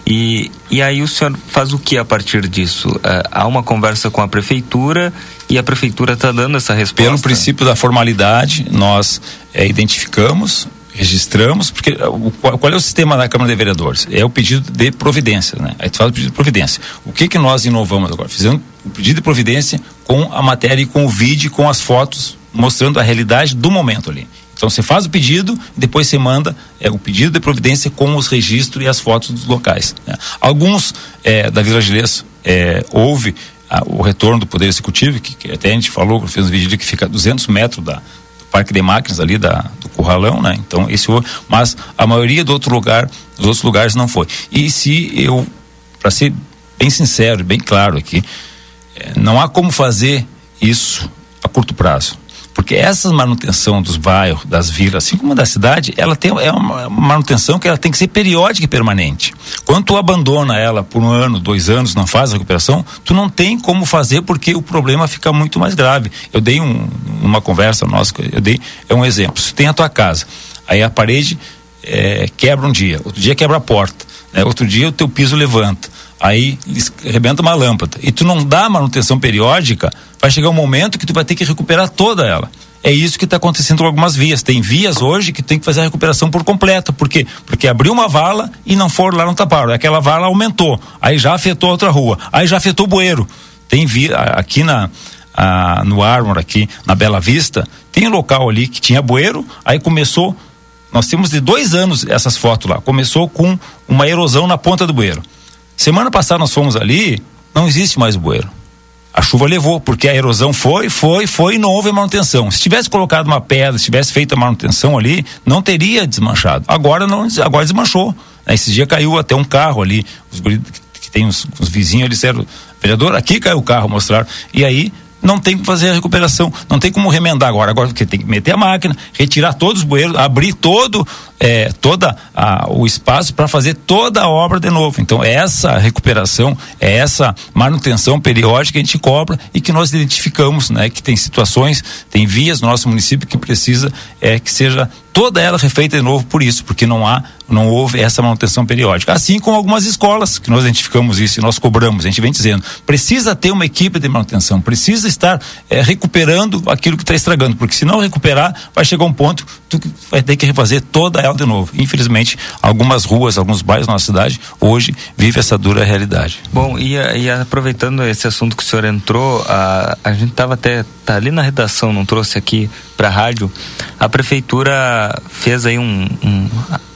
E, e aí o senhor faz o que a partir disso? Ah, há uma conversa com a prefeitura e a prefeitura está dando essa resposta? Pelo princípio da formalidade, nós eh, identificamos, registramos, porque eh, o, qual, é o sistema da Câmara de Vereadores? É o pedido de providência, né? Aí tu faz o pedido de providência. O que que nós inovamos agora? Fizemos o pedido de providência com a matéria e com o vídeo, com as fotos, mostrando a realidade do momento ali. Então você faz o pedido, depois você manda é, o pedido de providência com os registros e as fotos dos locais. né? Alguns eh, da Vila Gilês eh, houve ah, o retorno do Poder Executivo, que, que até a gente falou, fez um vídeo que fica a 200 metros da, Parque de Máquinas ali da, do Curralão, né? Então esse houve, mas a maioria do outro lugar, dos outros lugares não foi. E se eu, para ser bem sincero, bem claro aqui, eh, não há como fazer isso a curto prazo. Porque essa manutenção dos bairros, das vilas, assim como da cidade, ela tem é uma manutenção que ela tem que ser periódica e permanente. Quando tu abandona ela por um ano, dois anos, não faz a recuperação, tu não tem como fazer porque o problema fica muito mais grave. Eu dei um, uma conversa nossa, eu dei é um exemplo. Se tem a tua casa, aí a parede eh, quebra um dia, outro dia quebra a porta, né? outro dia o teu piso levanta aí arrebenta uma lâmpada e tu não dá manutenção periódica, vai chegar um momento que tu vai ter que recuperar toda ela. É isso que está acontecendo com algumas vias. Tem vias hoje que tem que fazer a recuperação por completo. Por quê? Porque abriu uma vala e não foram lá, não taparam. Aquela vala aumentou. Aí já afetou outra rua. Aí já afetou o bueiro. Tem via aqui na, a- no Armor, aqui na Bela Vista, tem um local ali que tinha bueiro, aí começou Nós temos de dois anos essas fotos lá. Começou com uma erosão na ponta do bueiro. Semana passada nós fomos ali, não existe mais bueiro. A chuva levou, porque a erosão foi, foi, foi e não houve manutenção. Se tivesse colocado uma pedra, se tivesse feito a manutenção ali, não teria desmanchado. Agora não, agora desmanchou. Esse dia caiu até um carro ali. Os que tem os, os vizinhos, eles disseram, vereador, aqui caiu o carro, mostraram. E aí não tem como fazer a recuperação, não tem como remendar agora. Agora porque tem que meter a máquina, retirar todos os bueiros, abrir todo é, toda a, o espaço para fazer toda a obra de novo. Então essa recuperação, é essa manutenção periódica que a gente cobra e que nós identificamos, né, que tem situações, tem vias no nosso município que precisa é que seja toda ela refeita de novo por isso, porque não há, não houve essa manutenção periódica. Assim como algumas escolas, que nós identificamos isso e nós cobramos, a gente vem dizendo, precisa ter uma equipe de manutenção, precisa estar é, recuperando aquilo que está estragando, porque se não recuperar, vai chegar um ponto tu vai ter que refazer toda de novo. Infelizmente, algumas ruas, alguns bairros da nossa cidade, hoje vive essa dura realidade. Bom, e, e aproveitando esse assunto que o senhor entrou, a, a gente estava até tá ali na redação, não trouxe aqui para a rádio, a prefeitura fez aí um, um,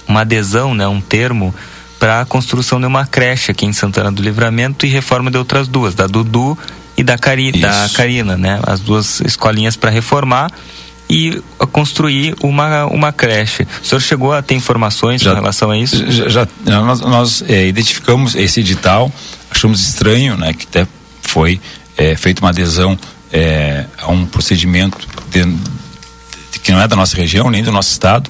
uma adesão, né, um termo para a construção de uma creche aqui em Santana do Livramento e reforma de outras duas, da Dudu e da, Cari, da Carina, né? As duas escolinhas para reformar e construir uma, uma creche. O senhor chegou a ter informações já, em relação a isso? Já, já nós, nós é, identificamos esse edital, achamos estranho, né, que até foi é, feita uma adesão é, a um procedimento de, de, que não é da nossa região nem do nosso estado.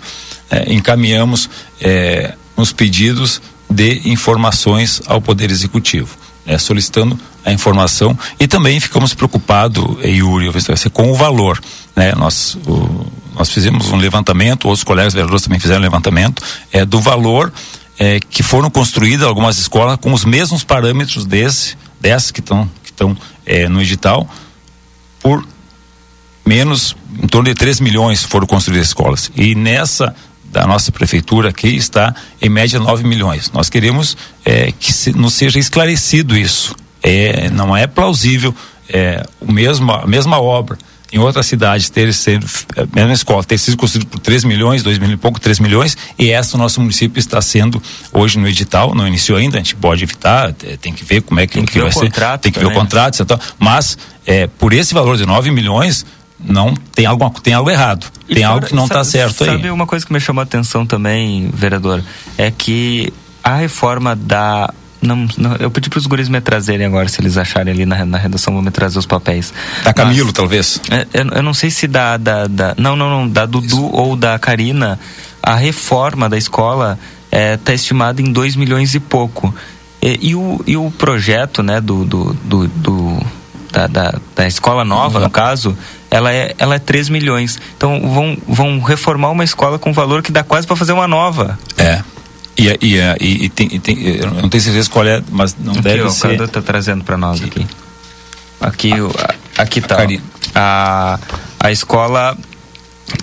É, encaminhamos é, uns pedidos de informações ao Poder Executivo, né, solicitando a informação e também ficamos preocupados, Yuri, com o valor. Né? Nós, o, nós fizemos um levantamento, outros colegas vereadores também fizeram um levantamento é, do valor é, que foram construídas algumas escolas com os mesmos parâmetros desse, dessas que estão que estão é, no edital, por menos, em torno de 3 milhões foram construídas escolas. E nessa da nossa prefeitura aqui está em média 9 milhões. Nós queremos é, que se, nos seja esclarecido isso. É, não é plausível é, o mesmo, a mesma obra em outras cidades ter sido, a mesma escola, ter sido construído por 3 milhões, 2 milhões e pouco, 3 milhões, e essa o nosso município está sendo hoje no edital, não iniciou ainda, a gente pode evitar, tem que ver como é que, tem que, que vai ser, tem que ver o contrato, etc. mas é, por esse valor de 9 milhões, não tem algo, tem algo errado. E tem fora, algo que não está certo sabe aí. Sabe uma coisa que me chamou a atenção também, vereador, é que a reforma da não, não, eu pedi para os guris me trazerem agora, se eles acharem ali na, na redação, vão me trazer os papéis. Da Camilo, Mas, talvez? É, eu, eu, não sei se da, da, da, Não, não, não. Da Dudu Isso. ou da Karina, a reforma da escola está é, tá estimada em 2 milhões e pouco. E, e, o, e o projeto, né, do. do, do, do da, da, da, escola nova, uhum. no caso, ela é, ela é 3 milhões. Então vão, vão reformar uma escola com valor que dá quase para fazer uma nova. É. E, e, e, e, tem, e tem, eu não tenho certeza qual é, mas não aqui, deve ó, ser. O está trazendo para nós aqui. Aqui, aqui tá. A, a escola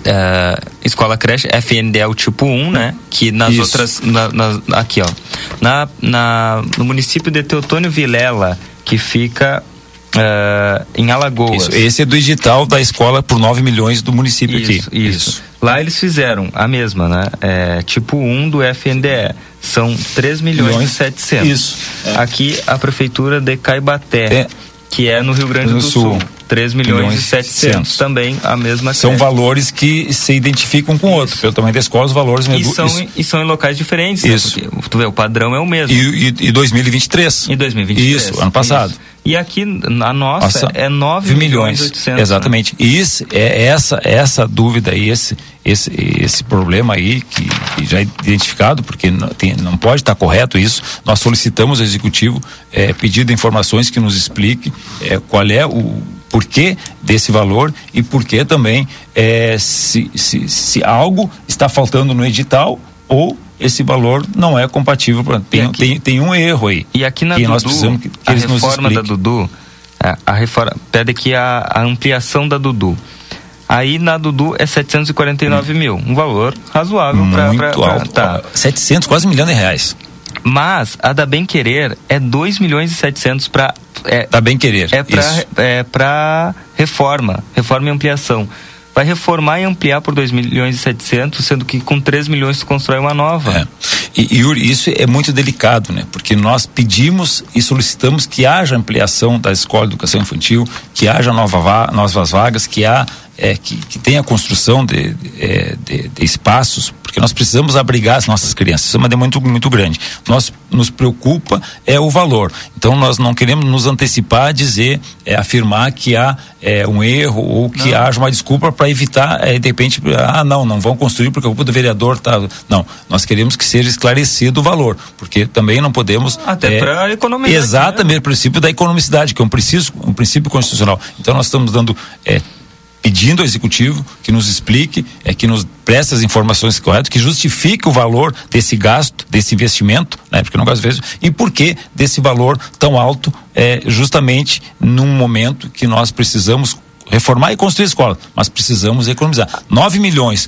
Uh, escola creche FNDL tipo 1, né? Que nas Isso. outras. Na, na, aqui, ó. Na, na, no município de Teotônio Vilela, que fica uh, em Alagoas. Isso. Esse é do edital da escola por 9 milhões do município isso, aqui. Isso. isso. Lá eles fizeram a mesma, né? É, tipo 1 do FNDE. São 3 milhões, milhões. e 700. Isso. É. Aqui a prefeitura de Caibaté, é. que é no Rio Grande no do Sul. Sul. 3 milhões, milhões e 700. 700. Também a mesma São creche. valores que se identificam com outro. Pelo tamanho da escola, os valores... E, são, e são em locais diferentes. Né? Isso. Né? Porque, tu vê, o padrão é o mesmo. E, e, e 2023. E 2023. Isso, ano passado. Isso. E aqui a nossa, nossa é 9 milhões, e 800. Né? Exatamente. Né? E isso, é essa, essa dúvida e esse, esse, esse problema aí, que, que já é identificado, porque não, tem, não pode estar correto isso, nós solicitamos ao Executivo é, pedido informações que nos explique é, qual é o porquê desse valor e porquê também é, se, se, se algo está faltando no edital ou esse valor não é compatível. Tem, aqui, tem, tem um erro aí. E aqui na Dudu, que, que a reforma da Dudu, a, a reforma, pede aqui a, a, ampliação da Dudu. Aí na Dudu é 749 hum. mil, um valor razoável para. Tá. 700, quase um milhão de reais. Mas a da Bem Querer é 2 milhões e 700 para. É, da Bem Querer. É para é reforma, reforma e ampliação. Vai reformar e ampliar por 2 milhões e 700, sendo que com 3 milhões tu constrói uma nova. É. E, Yuri, isso é muito delicado, né? Porque nós pedimos e solicitamos que haja ampliação da escola de educação infantil, que haja nova novas vagas, que há é, que, que tenha construção de, de, de, de, espaços, porque nós precisamos abrigar as nossas crianças. Isso é uma demanda muito, muito grande. Nós nos preocupa é o valor. Então nós não queremos nos antecipar a dizer, é, afirmar que há é, um erro ou que não. haja uma desculpa para evitar, é, de repente, ah, não, não vão construir porque o culpa do vereador está. Não, nós queremos que seja esclarecido o valor, porque também não podemos. Até é, para economizar. Exatamente, né? o princípio da economicidade, que é um princípio, um princípio constitucional. Então nós estamos dando. É, pedindo ao executivo que nos explique, é que nos preste as informações corretas, que justifique o valor desse gasto, desse investimento, né? Porque não às vezes e por que desse valor tão alto, é justamente num momento que nós precisamos reformar e construir escola, mas precisamos economizar 9 milhões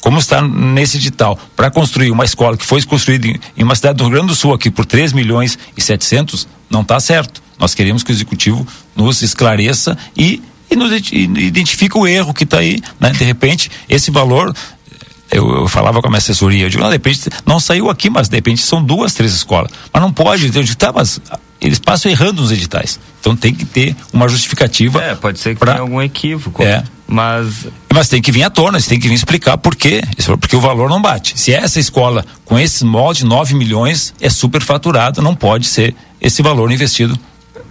como está nesse edital, para construir uma escola que foi construída em, uma cidade do Rio Grande do Sul aqui por 3 milhões e 700, não está certo. Nós queremos que o executivo nos esclareça e e nos identifica o erro que está aí, né? De repente, esse valor eu, eu, falava com a minha assessoria, eu digo, não, de repente, não saiu aqui, mas de repente são duas, três escolas. Mas não pode, eu digo, tá, mas eles passam errando nos editais. Então tem que ter uma justificativa. É, pode ser que pra... tenha algum equívoco. É. Mas. Mas tem que vir à tona, você tem que vir explicar por quê. Porque o valor não bate. Se essa escola, com esse molde, 9 milhões, é super faturada, não pode ser esse valor investido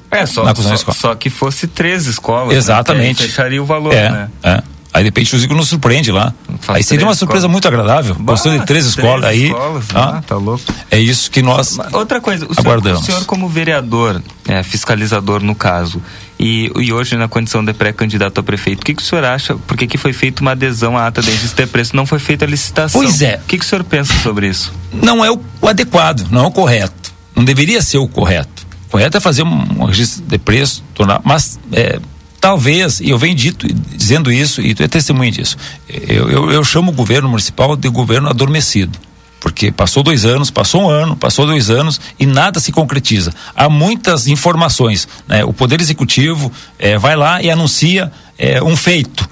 é, só, só, só, que fosse três escolas. Né? Exatamente. Né? Fecharia o valor, é, né? É. Aí de repente o Zico nos surpreende lá. Faz aí seria uma surpresa escolas. muito agradável. Gostou de três, três escolas aí. Escolas, ah, tá louco. É isso que nós Outra coisa, o aguardamos. Senhor, o senhor como vereador, é, fiscalizador no caso, e, e hoje na condição de pré-candidato a prefeito, o que, que o senhor acha? Porque aqui foi feita uma adesão à ata de registro de preço, não foi feita a licitação. Pois é. O que, que o senhor pensa sobre isso? Não é o, o adequado, não é o correto. Não deveria ser o correto correto é fazer um, um registro de preço, tornar, mas é, talvez, e eu venho dito, dizendo isso, e tu é testemunha disso, eu, eu, eu chamo o governo municipal de governo adormecido porque passou dois anos, passou um ano, passou dois anos e nada se concretiza. Há muitas informações. Né? O Poder Executivo é, vai lá e anuncia é, um feito.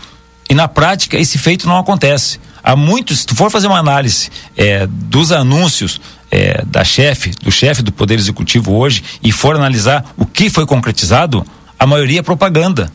E na prática esse feito não acontece. Há muitos, se tu for fazer uma análise é, dos anúncios é, da chefe, do chefe do Poder Executivo hoje, e for analisar o que foi concretizado, a maioria é propaganda.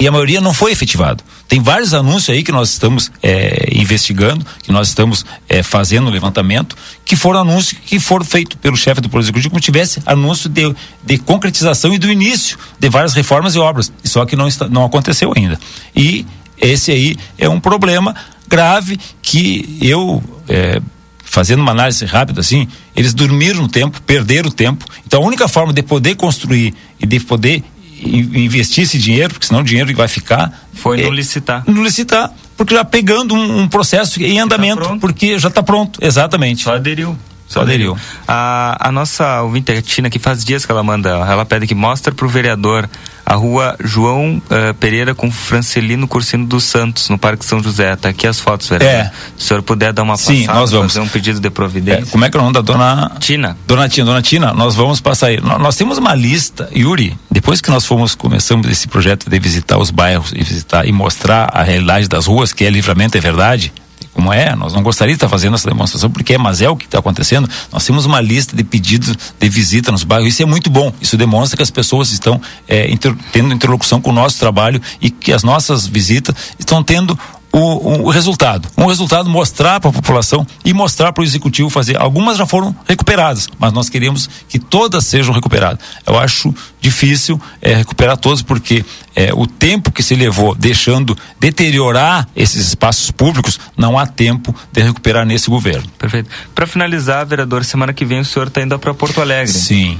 E a maioria não foi efetivado. Tem vários anúncios aí que nós estamos é, investigando, que nós estamos é, fazendo levantamento, que foram anúncios que foram feitos pelo chefe do Poder Executivo, como tivesse anúncio de, de concretização e do início de várias reformas e obras. Só que não, está, não aconteceu ainda. E esse aí é um problema grave que eu é, fazendo uma análise rápida assim, eles dormiram no tempo, perderam o tempo. Então a única forma de poder construir e de poder investir esse dinheiro, porque senão o dinheiro vai ficar. Foi é, no licitar. No licitar, porque já pegando um, um processo em andamento, tá porque já está pronto, exatamente. Só aderiu. Só aderiu. A, a nossa ouvinte Tina, que faz dias que ela manda, ela pede que mostre para o vereador a rua João uh, Pereira com Francelino Cursino dos Santos, no Parque São José. Tá aqui as fotos, vereador. É. Se o senhor puder dar uma Sim, passada, nós vamos. fazer um pedido de providência. É, como é que é o nome da dona Tina? Dona Tina, dona Tina, nós vamos passar aí. Nós, nós temos uma lista, Yuri, depois que nós fomos, começamos esse projeto de visitar os bairros e visitar e mostrar a realidade das ruas, que é livramento, é verdade, como é, nós não gostaríamos de estar fazendo essa demonstração, porque é, mas é o que está acontecendo. Nós temos uma lista de pedidos de visita nos bairros, isso é muito bom. Isso demonstra que as pessoas estão é, inter, tendo interlocução com o nosso trabalho e que as nossas visitas estão tendo o, o, resultado. Um resultado mostrar para a população e mostrar para o executivo fazer. Algumas já foram recuperadas, mas nós queremos que todas sejam recuperadas. Eu acho difícil é, recuperar todas porque é, o tempo que se levou deixando deteriorar esses espaços públicos, não há tempo de recuperar nesse governo. Perfeito. Para finalizar, vereador, semana que vem o senhor está indo para Porto Alegre. Sim.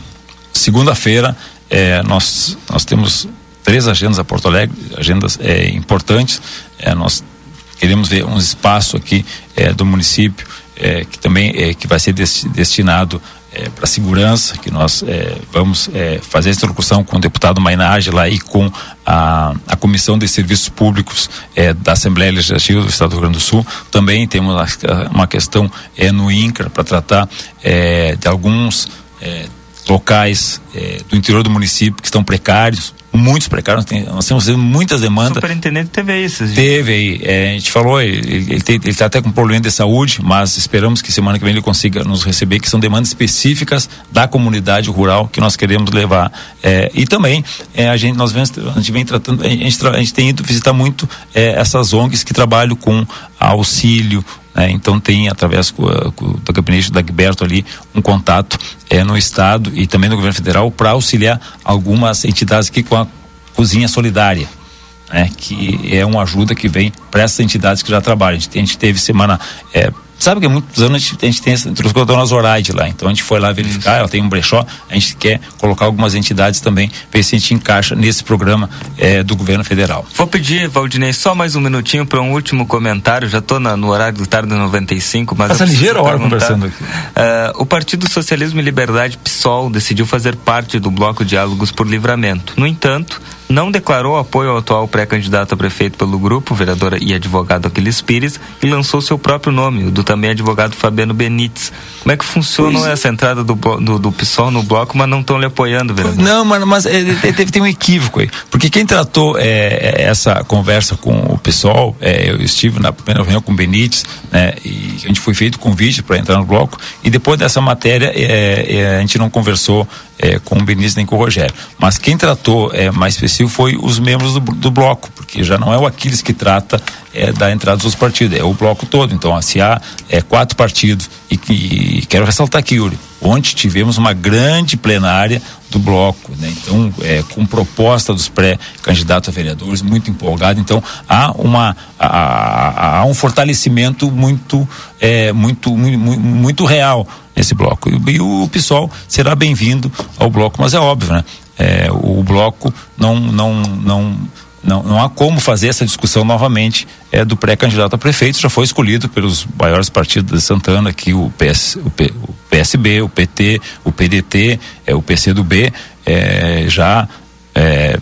Segunda-feira é, nós nós temos três agendas a Porto Alegre, agendas é, importantes. É, nós queremos ver um espaço aqui é, do município é, que também é, que vai ser destinado é, para segurança, que nós é, vamos é, fazer essa interlocução com o deputado Mainage lá e com a, a Comissão de Serviços Públicos da Assembleia Legislativa do Estado do Rio Grande do Sul. Também temos uma questão é, no INCRA para tratar de alguns locais do interior do município que estão precários, muitos precários, nós, tem, nós temos muitas demandas. O superintendente teve isso. Gente. Teve aí, é, a gente falou, ele está até com problema de saúde, mas esperamos que semana que vem ele consiga nos receber, que são demandas específicas da comunidade rural que nós queremos levar. É, e também é, a gente nós vem, a gente vem tratando, a gente, a gente tem ido visitar muito é, essas ONGs que trabalham com auxílio, né? então tem através do gabinete da Gilberto ali um contato é, no estado e também no governo federal para auxiliar algumas entidades aqui com a cozinha solidária. Né, que é uma ajuda que vem para essas entidades que já trabalham. A gente, a gente teve semana é, Sabe que há muitos anos a gente, a gente tem essa, trouxe a dona Zoraide lá, então a gente foi lá verificar, Isso. ela tem um brechó, a gente quer colocar algumas entidades também, ver se a gente encaixa nesse programa é, do governo federal. Vou pedir, Valdinei, só mais um minutinho para um último comentário, já estou no horário do tarde 95, mas. Passa ligeira hora conversando aqui. Uh, o Partido Socialismo e Liberdade PSOL decidiu fazer parte do bloco Diálogos por Livramento. No entanto, não declarou apoio ao atual pré-candidato a prefeito pelo grupo, vereadora e advogado Aquiles Pires, e lançou seu próprio nome, o do também advogado Fabiano Benites. Como é que funciona essa entrada do, do, do PSOL no bloco, mas não estão lhe apoiando, vereador? Não, mas, mas é, deve ter um equívoco aí. Porque quem tratou é, é, essa conversa com o PSOL, é, eu estive na primeira reunião com o Benites, né, e a gente foi feito convite para entrar no bloco, e depois dessa matéria é, é, a gente não conversou é, com o Benício nem com o Rogério. Mas quem tratou é, mais foi os membros do, do bloco, porque já não é o Aquiles que trata é, da entrada dos partidos, é o bloco todo. Então, se há é, quatro partidos, e, e quero ressaltar aqui, Yuri, ontem tivemos uma grande plenária do bloco, né? então é, com proposta dos pré-candidatos a vereadores muito empolgado, então há uma há, há um fortalecimento muito é, muito, muito muito real nesse bloco e, e o PSOL será bem-vindo ao bloco, mas é óbvio, né? É, o bloco não não não não, não há como fazer essa discussão novamente. É, do pré-candidato a prefeito, já foi escolhido pelos maiores partidos de Santana, aqui o, PS, o, P, o PSB, o PT, o PDT, é, o PCdoB, é, já é,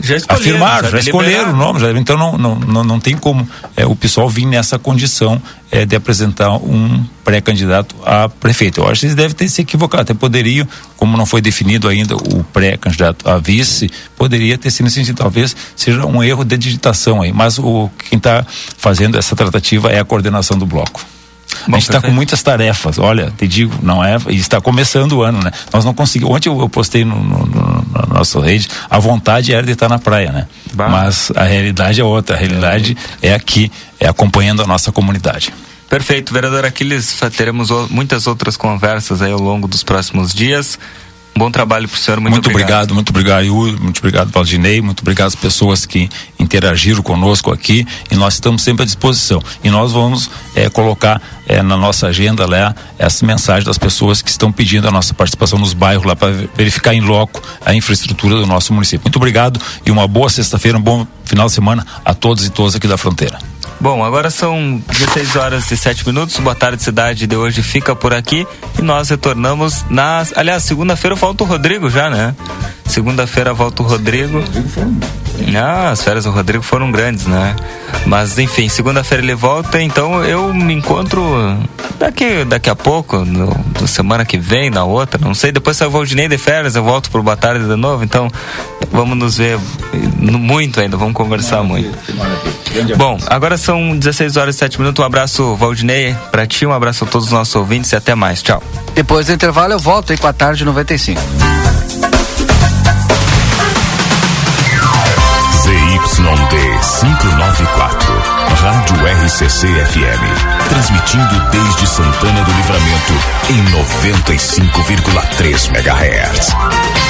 já afirmaram, já, escolheram o nome, já, então não, não, não, não tem como é, o pessoal vir nessa condição é, de apresentar um pré-candidato a prefeito. Eu acho que eles devem ter se equivocado, até poderiam, como não foi definido ainda o pré-candidato a vice, poderia ter sido nesse sentido, talvez seja um erro de digitação aí, mas o quem está fazendo essa tratativa é a coordenação do bloco. Bom, a gente está com muitas tarefas, olha, te digo, não é, e está começando o ano, né? Nós não conseguimos, ontem eu, eu postei no, no, no, na nossa rede, a vontade era de estar na praia, né? Bah. Mas a realidade é outra, a realidade é, é aqui, é acompanhando a nossa comunidade. Perfeito, vereador Aquiles, teremos muitas outras conversas aí ao longo dos próximos dias. Bom trabalho para o senhor, muito, muito obrigado. obrigado. Muito obrigado, Yuri, muito obrigado, Valdinei, muito obrigado às pessoas que interagiram conosco aqui e nós estamos sempre à disposição. E nós vamos é, colocar é, na nossa agenda lá essa mensagem das pessoas que estão pedindo a nossa participação nos bairros lá para verificar em loco a infraestrutura do nosso município. Muito obrigado e uma boa sexta-feira, um bom final de semana a todos e todas aqui da fronteira. Bom, agora são 16 horas e 7 minutos. Boa tarde, cidade de hoje fica por aqui e nós retornamos na. Aliás, segunda-feira volta o Rodrigo já, né? Segunda-feira volta o Rodrigo. Ah, as férias do Rodrigo foram grandes, né? Mas enfim, segunda-feira ele volta, então eu me encontro daqui, daqui a pouco, no, no semana que vem, na outra, não sei. Depois se eu vou de férias, eu volto pro Boa Tarde de novo, então vamos nos ver muito ainda, vamos conversar muito. Bom, agora são 16 horas e 7 minutos. Um abraço, Valdinei, pra ti, um abraço a todos os nossos ouvintes e até mais. Tchau. Depois do intervalo eu volto aí com a tarde 95. ZYD 594, Rádio RCC FM, transmitindo desde Santana do Livramento em 95,3 MHz.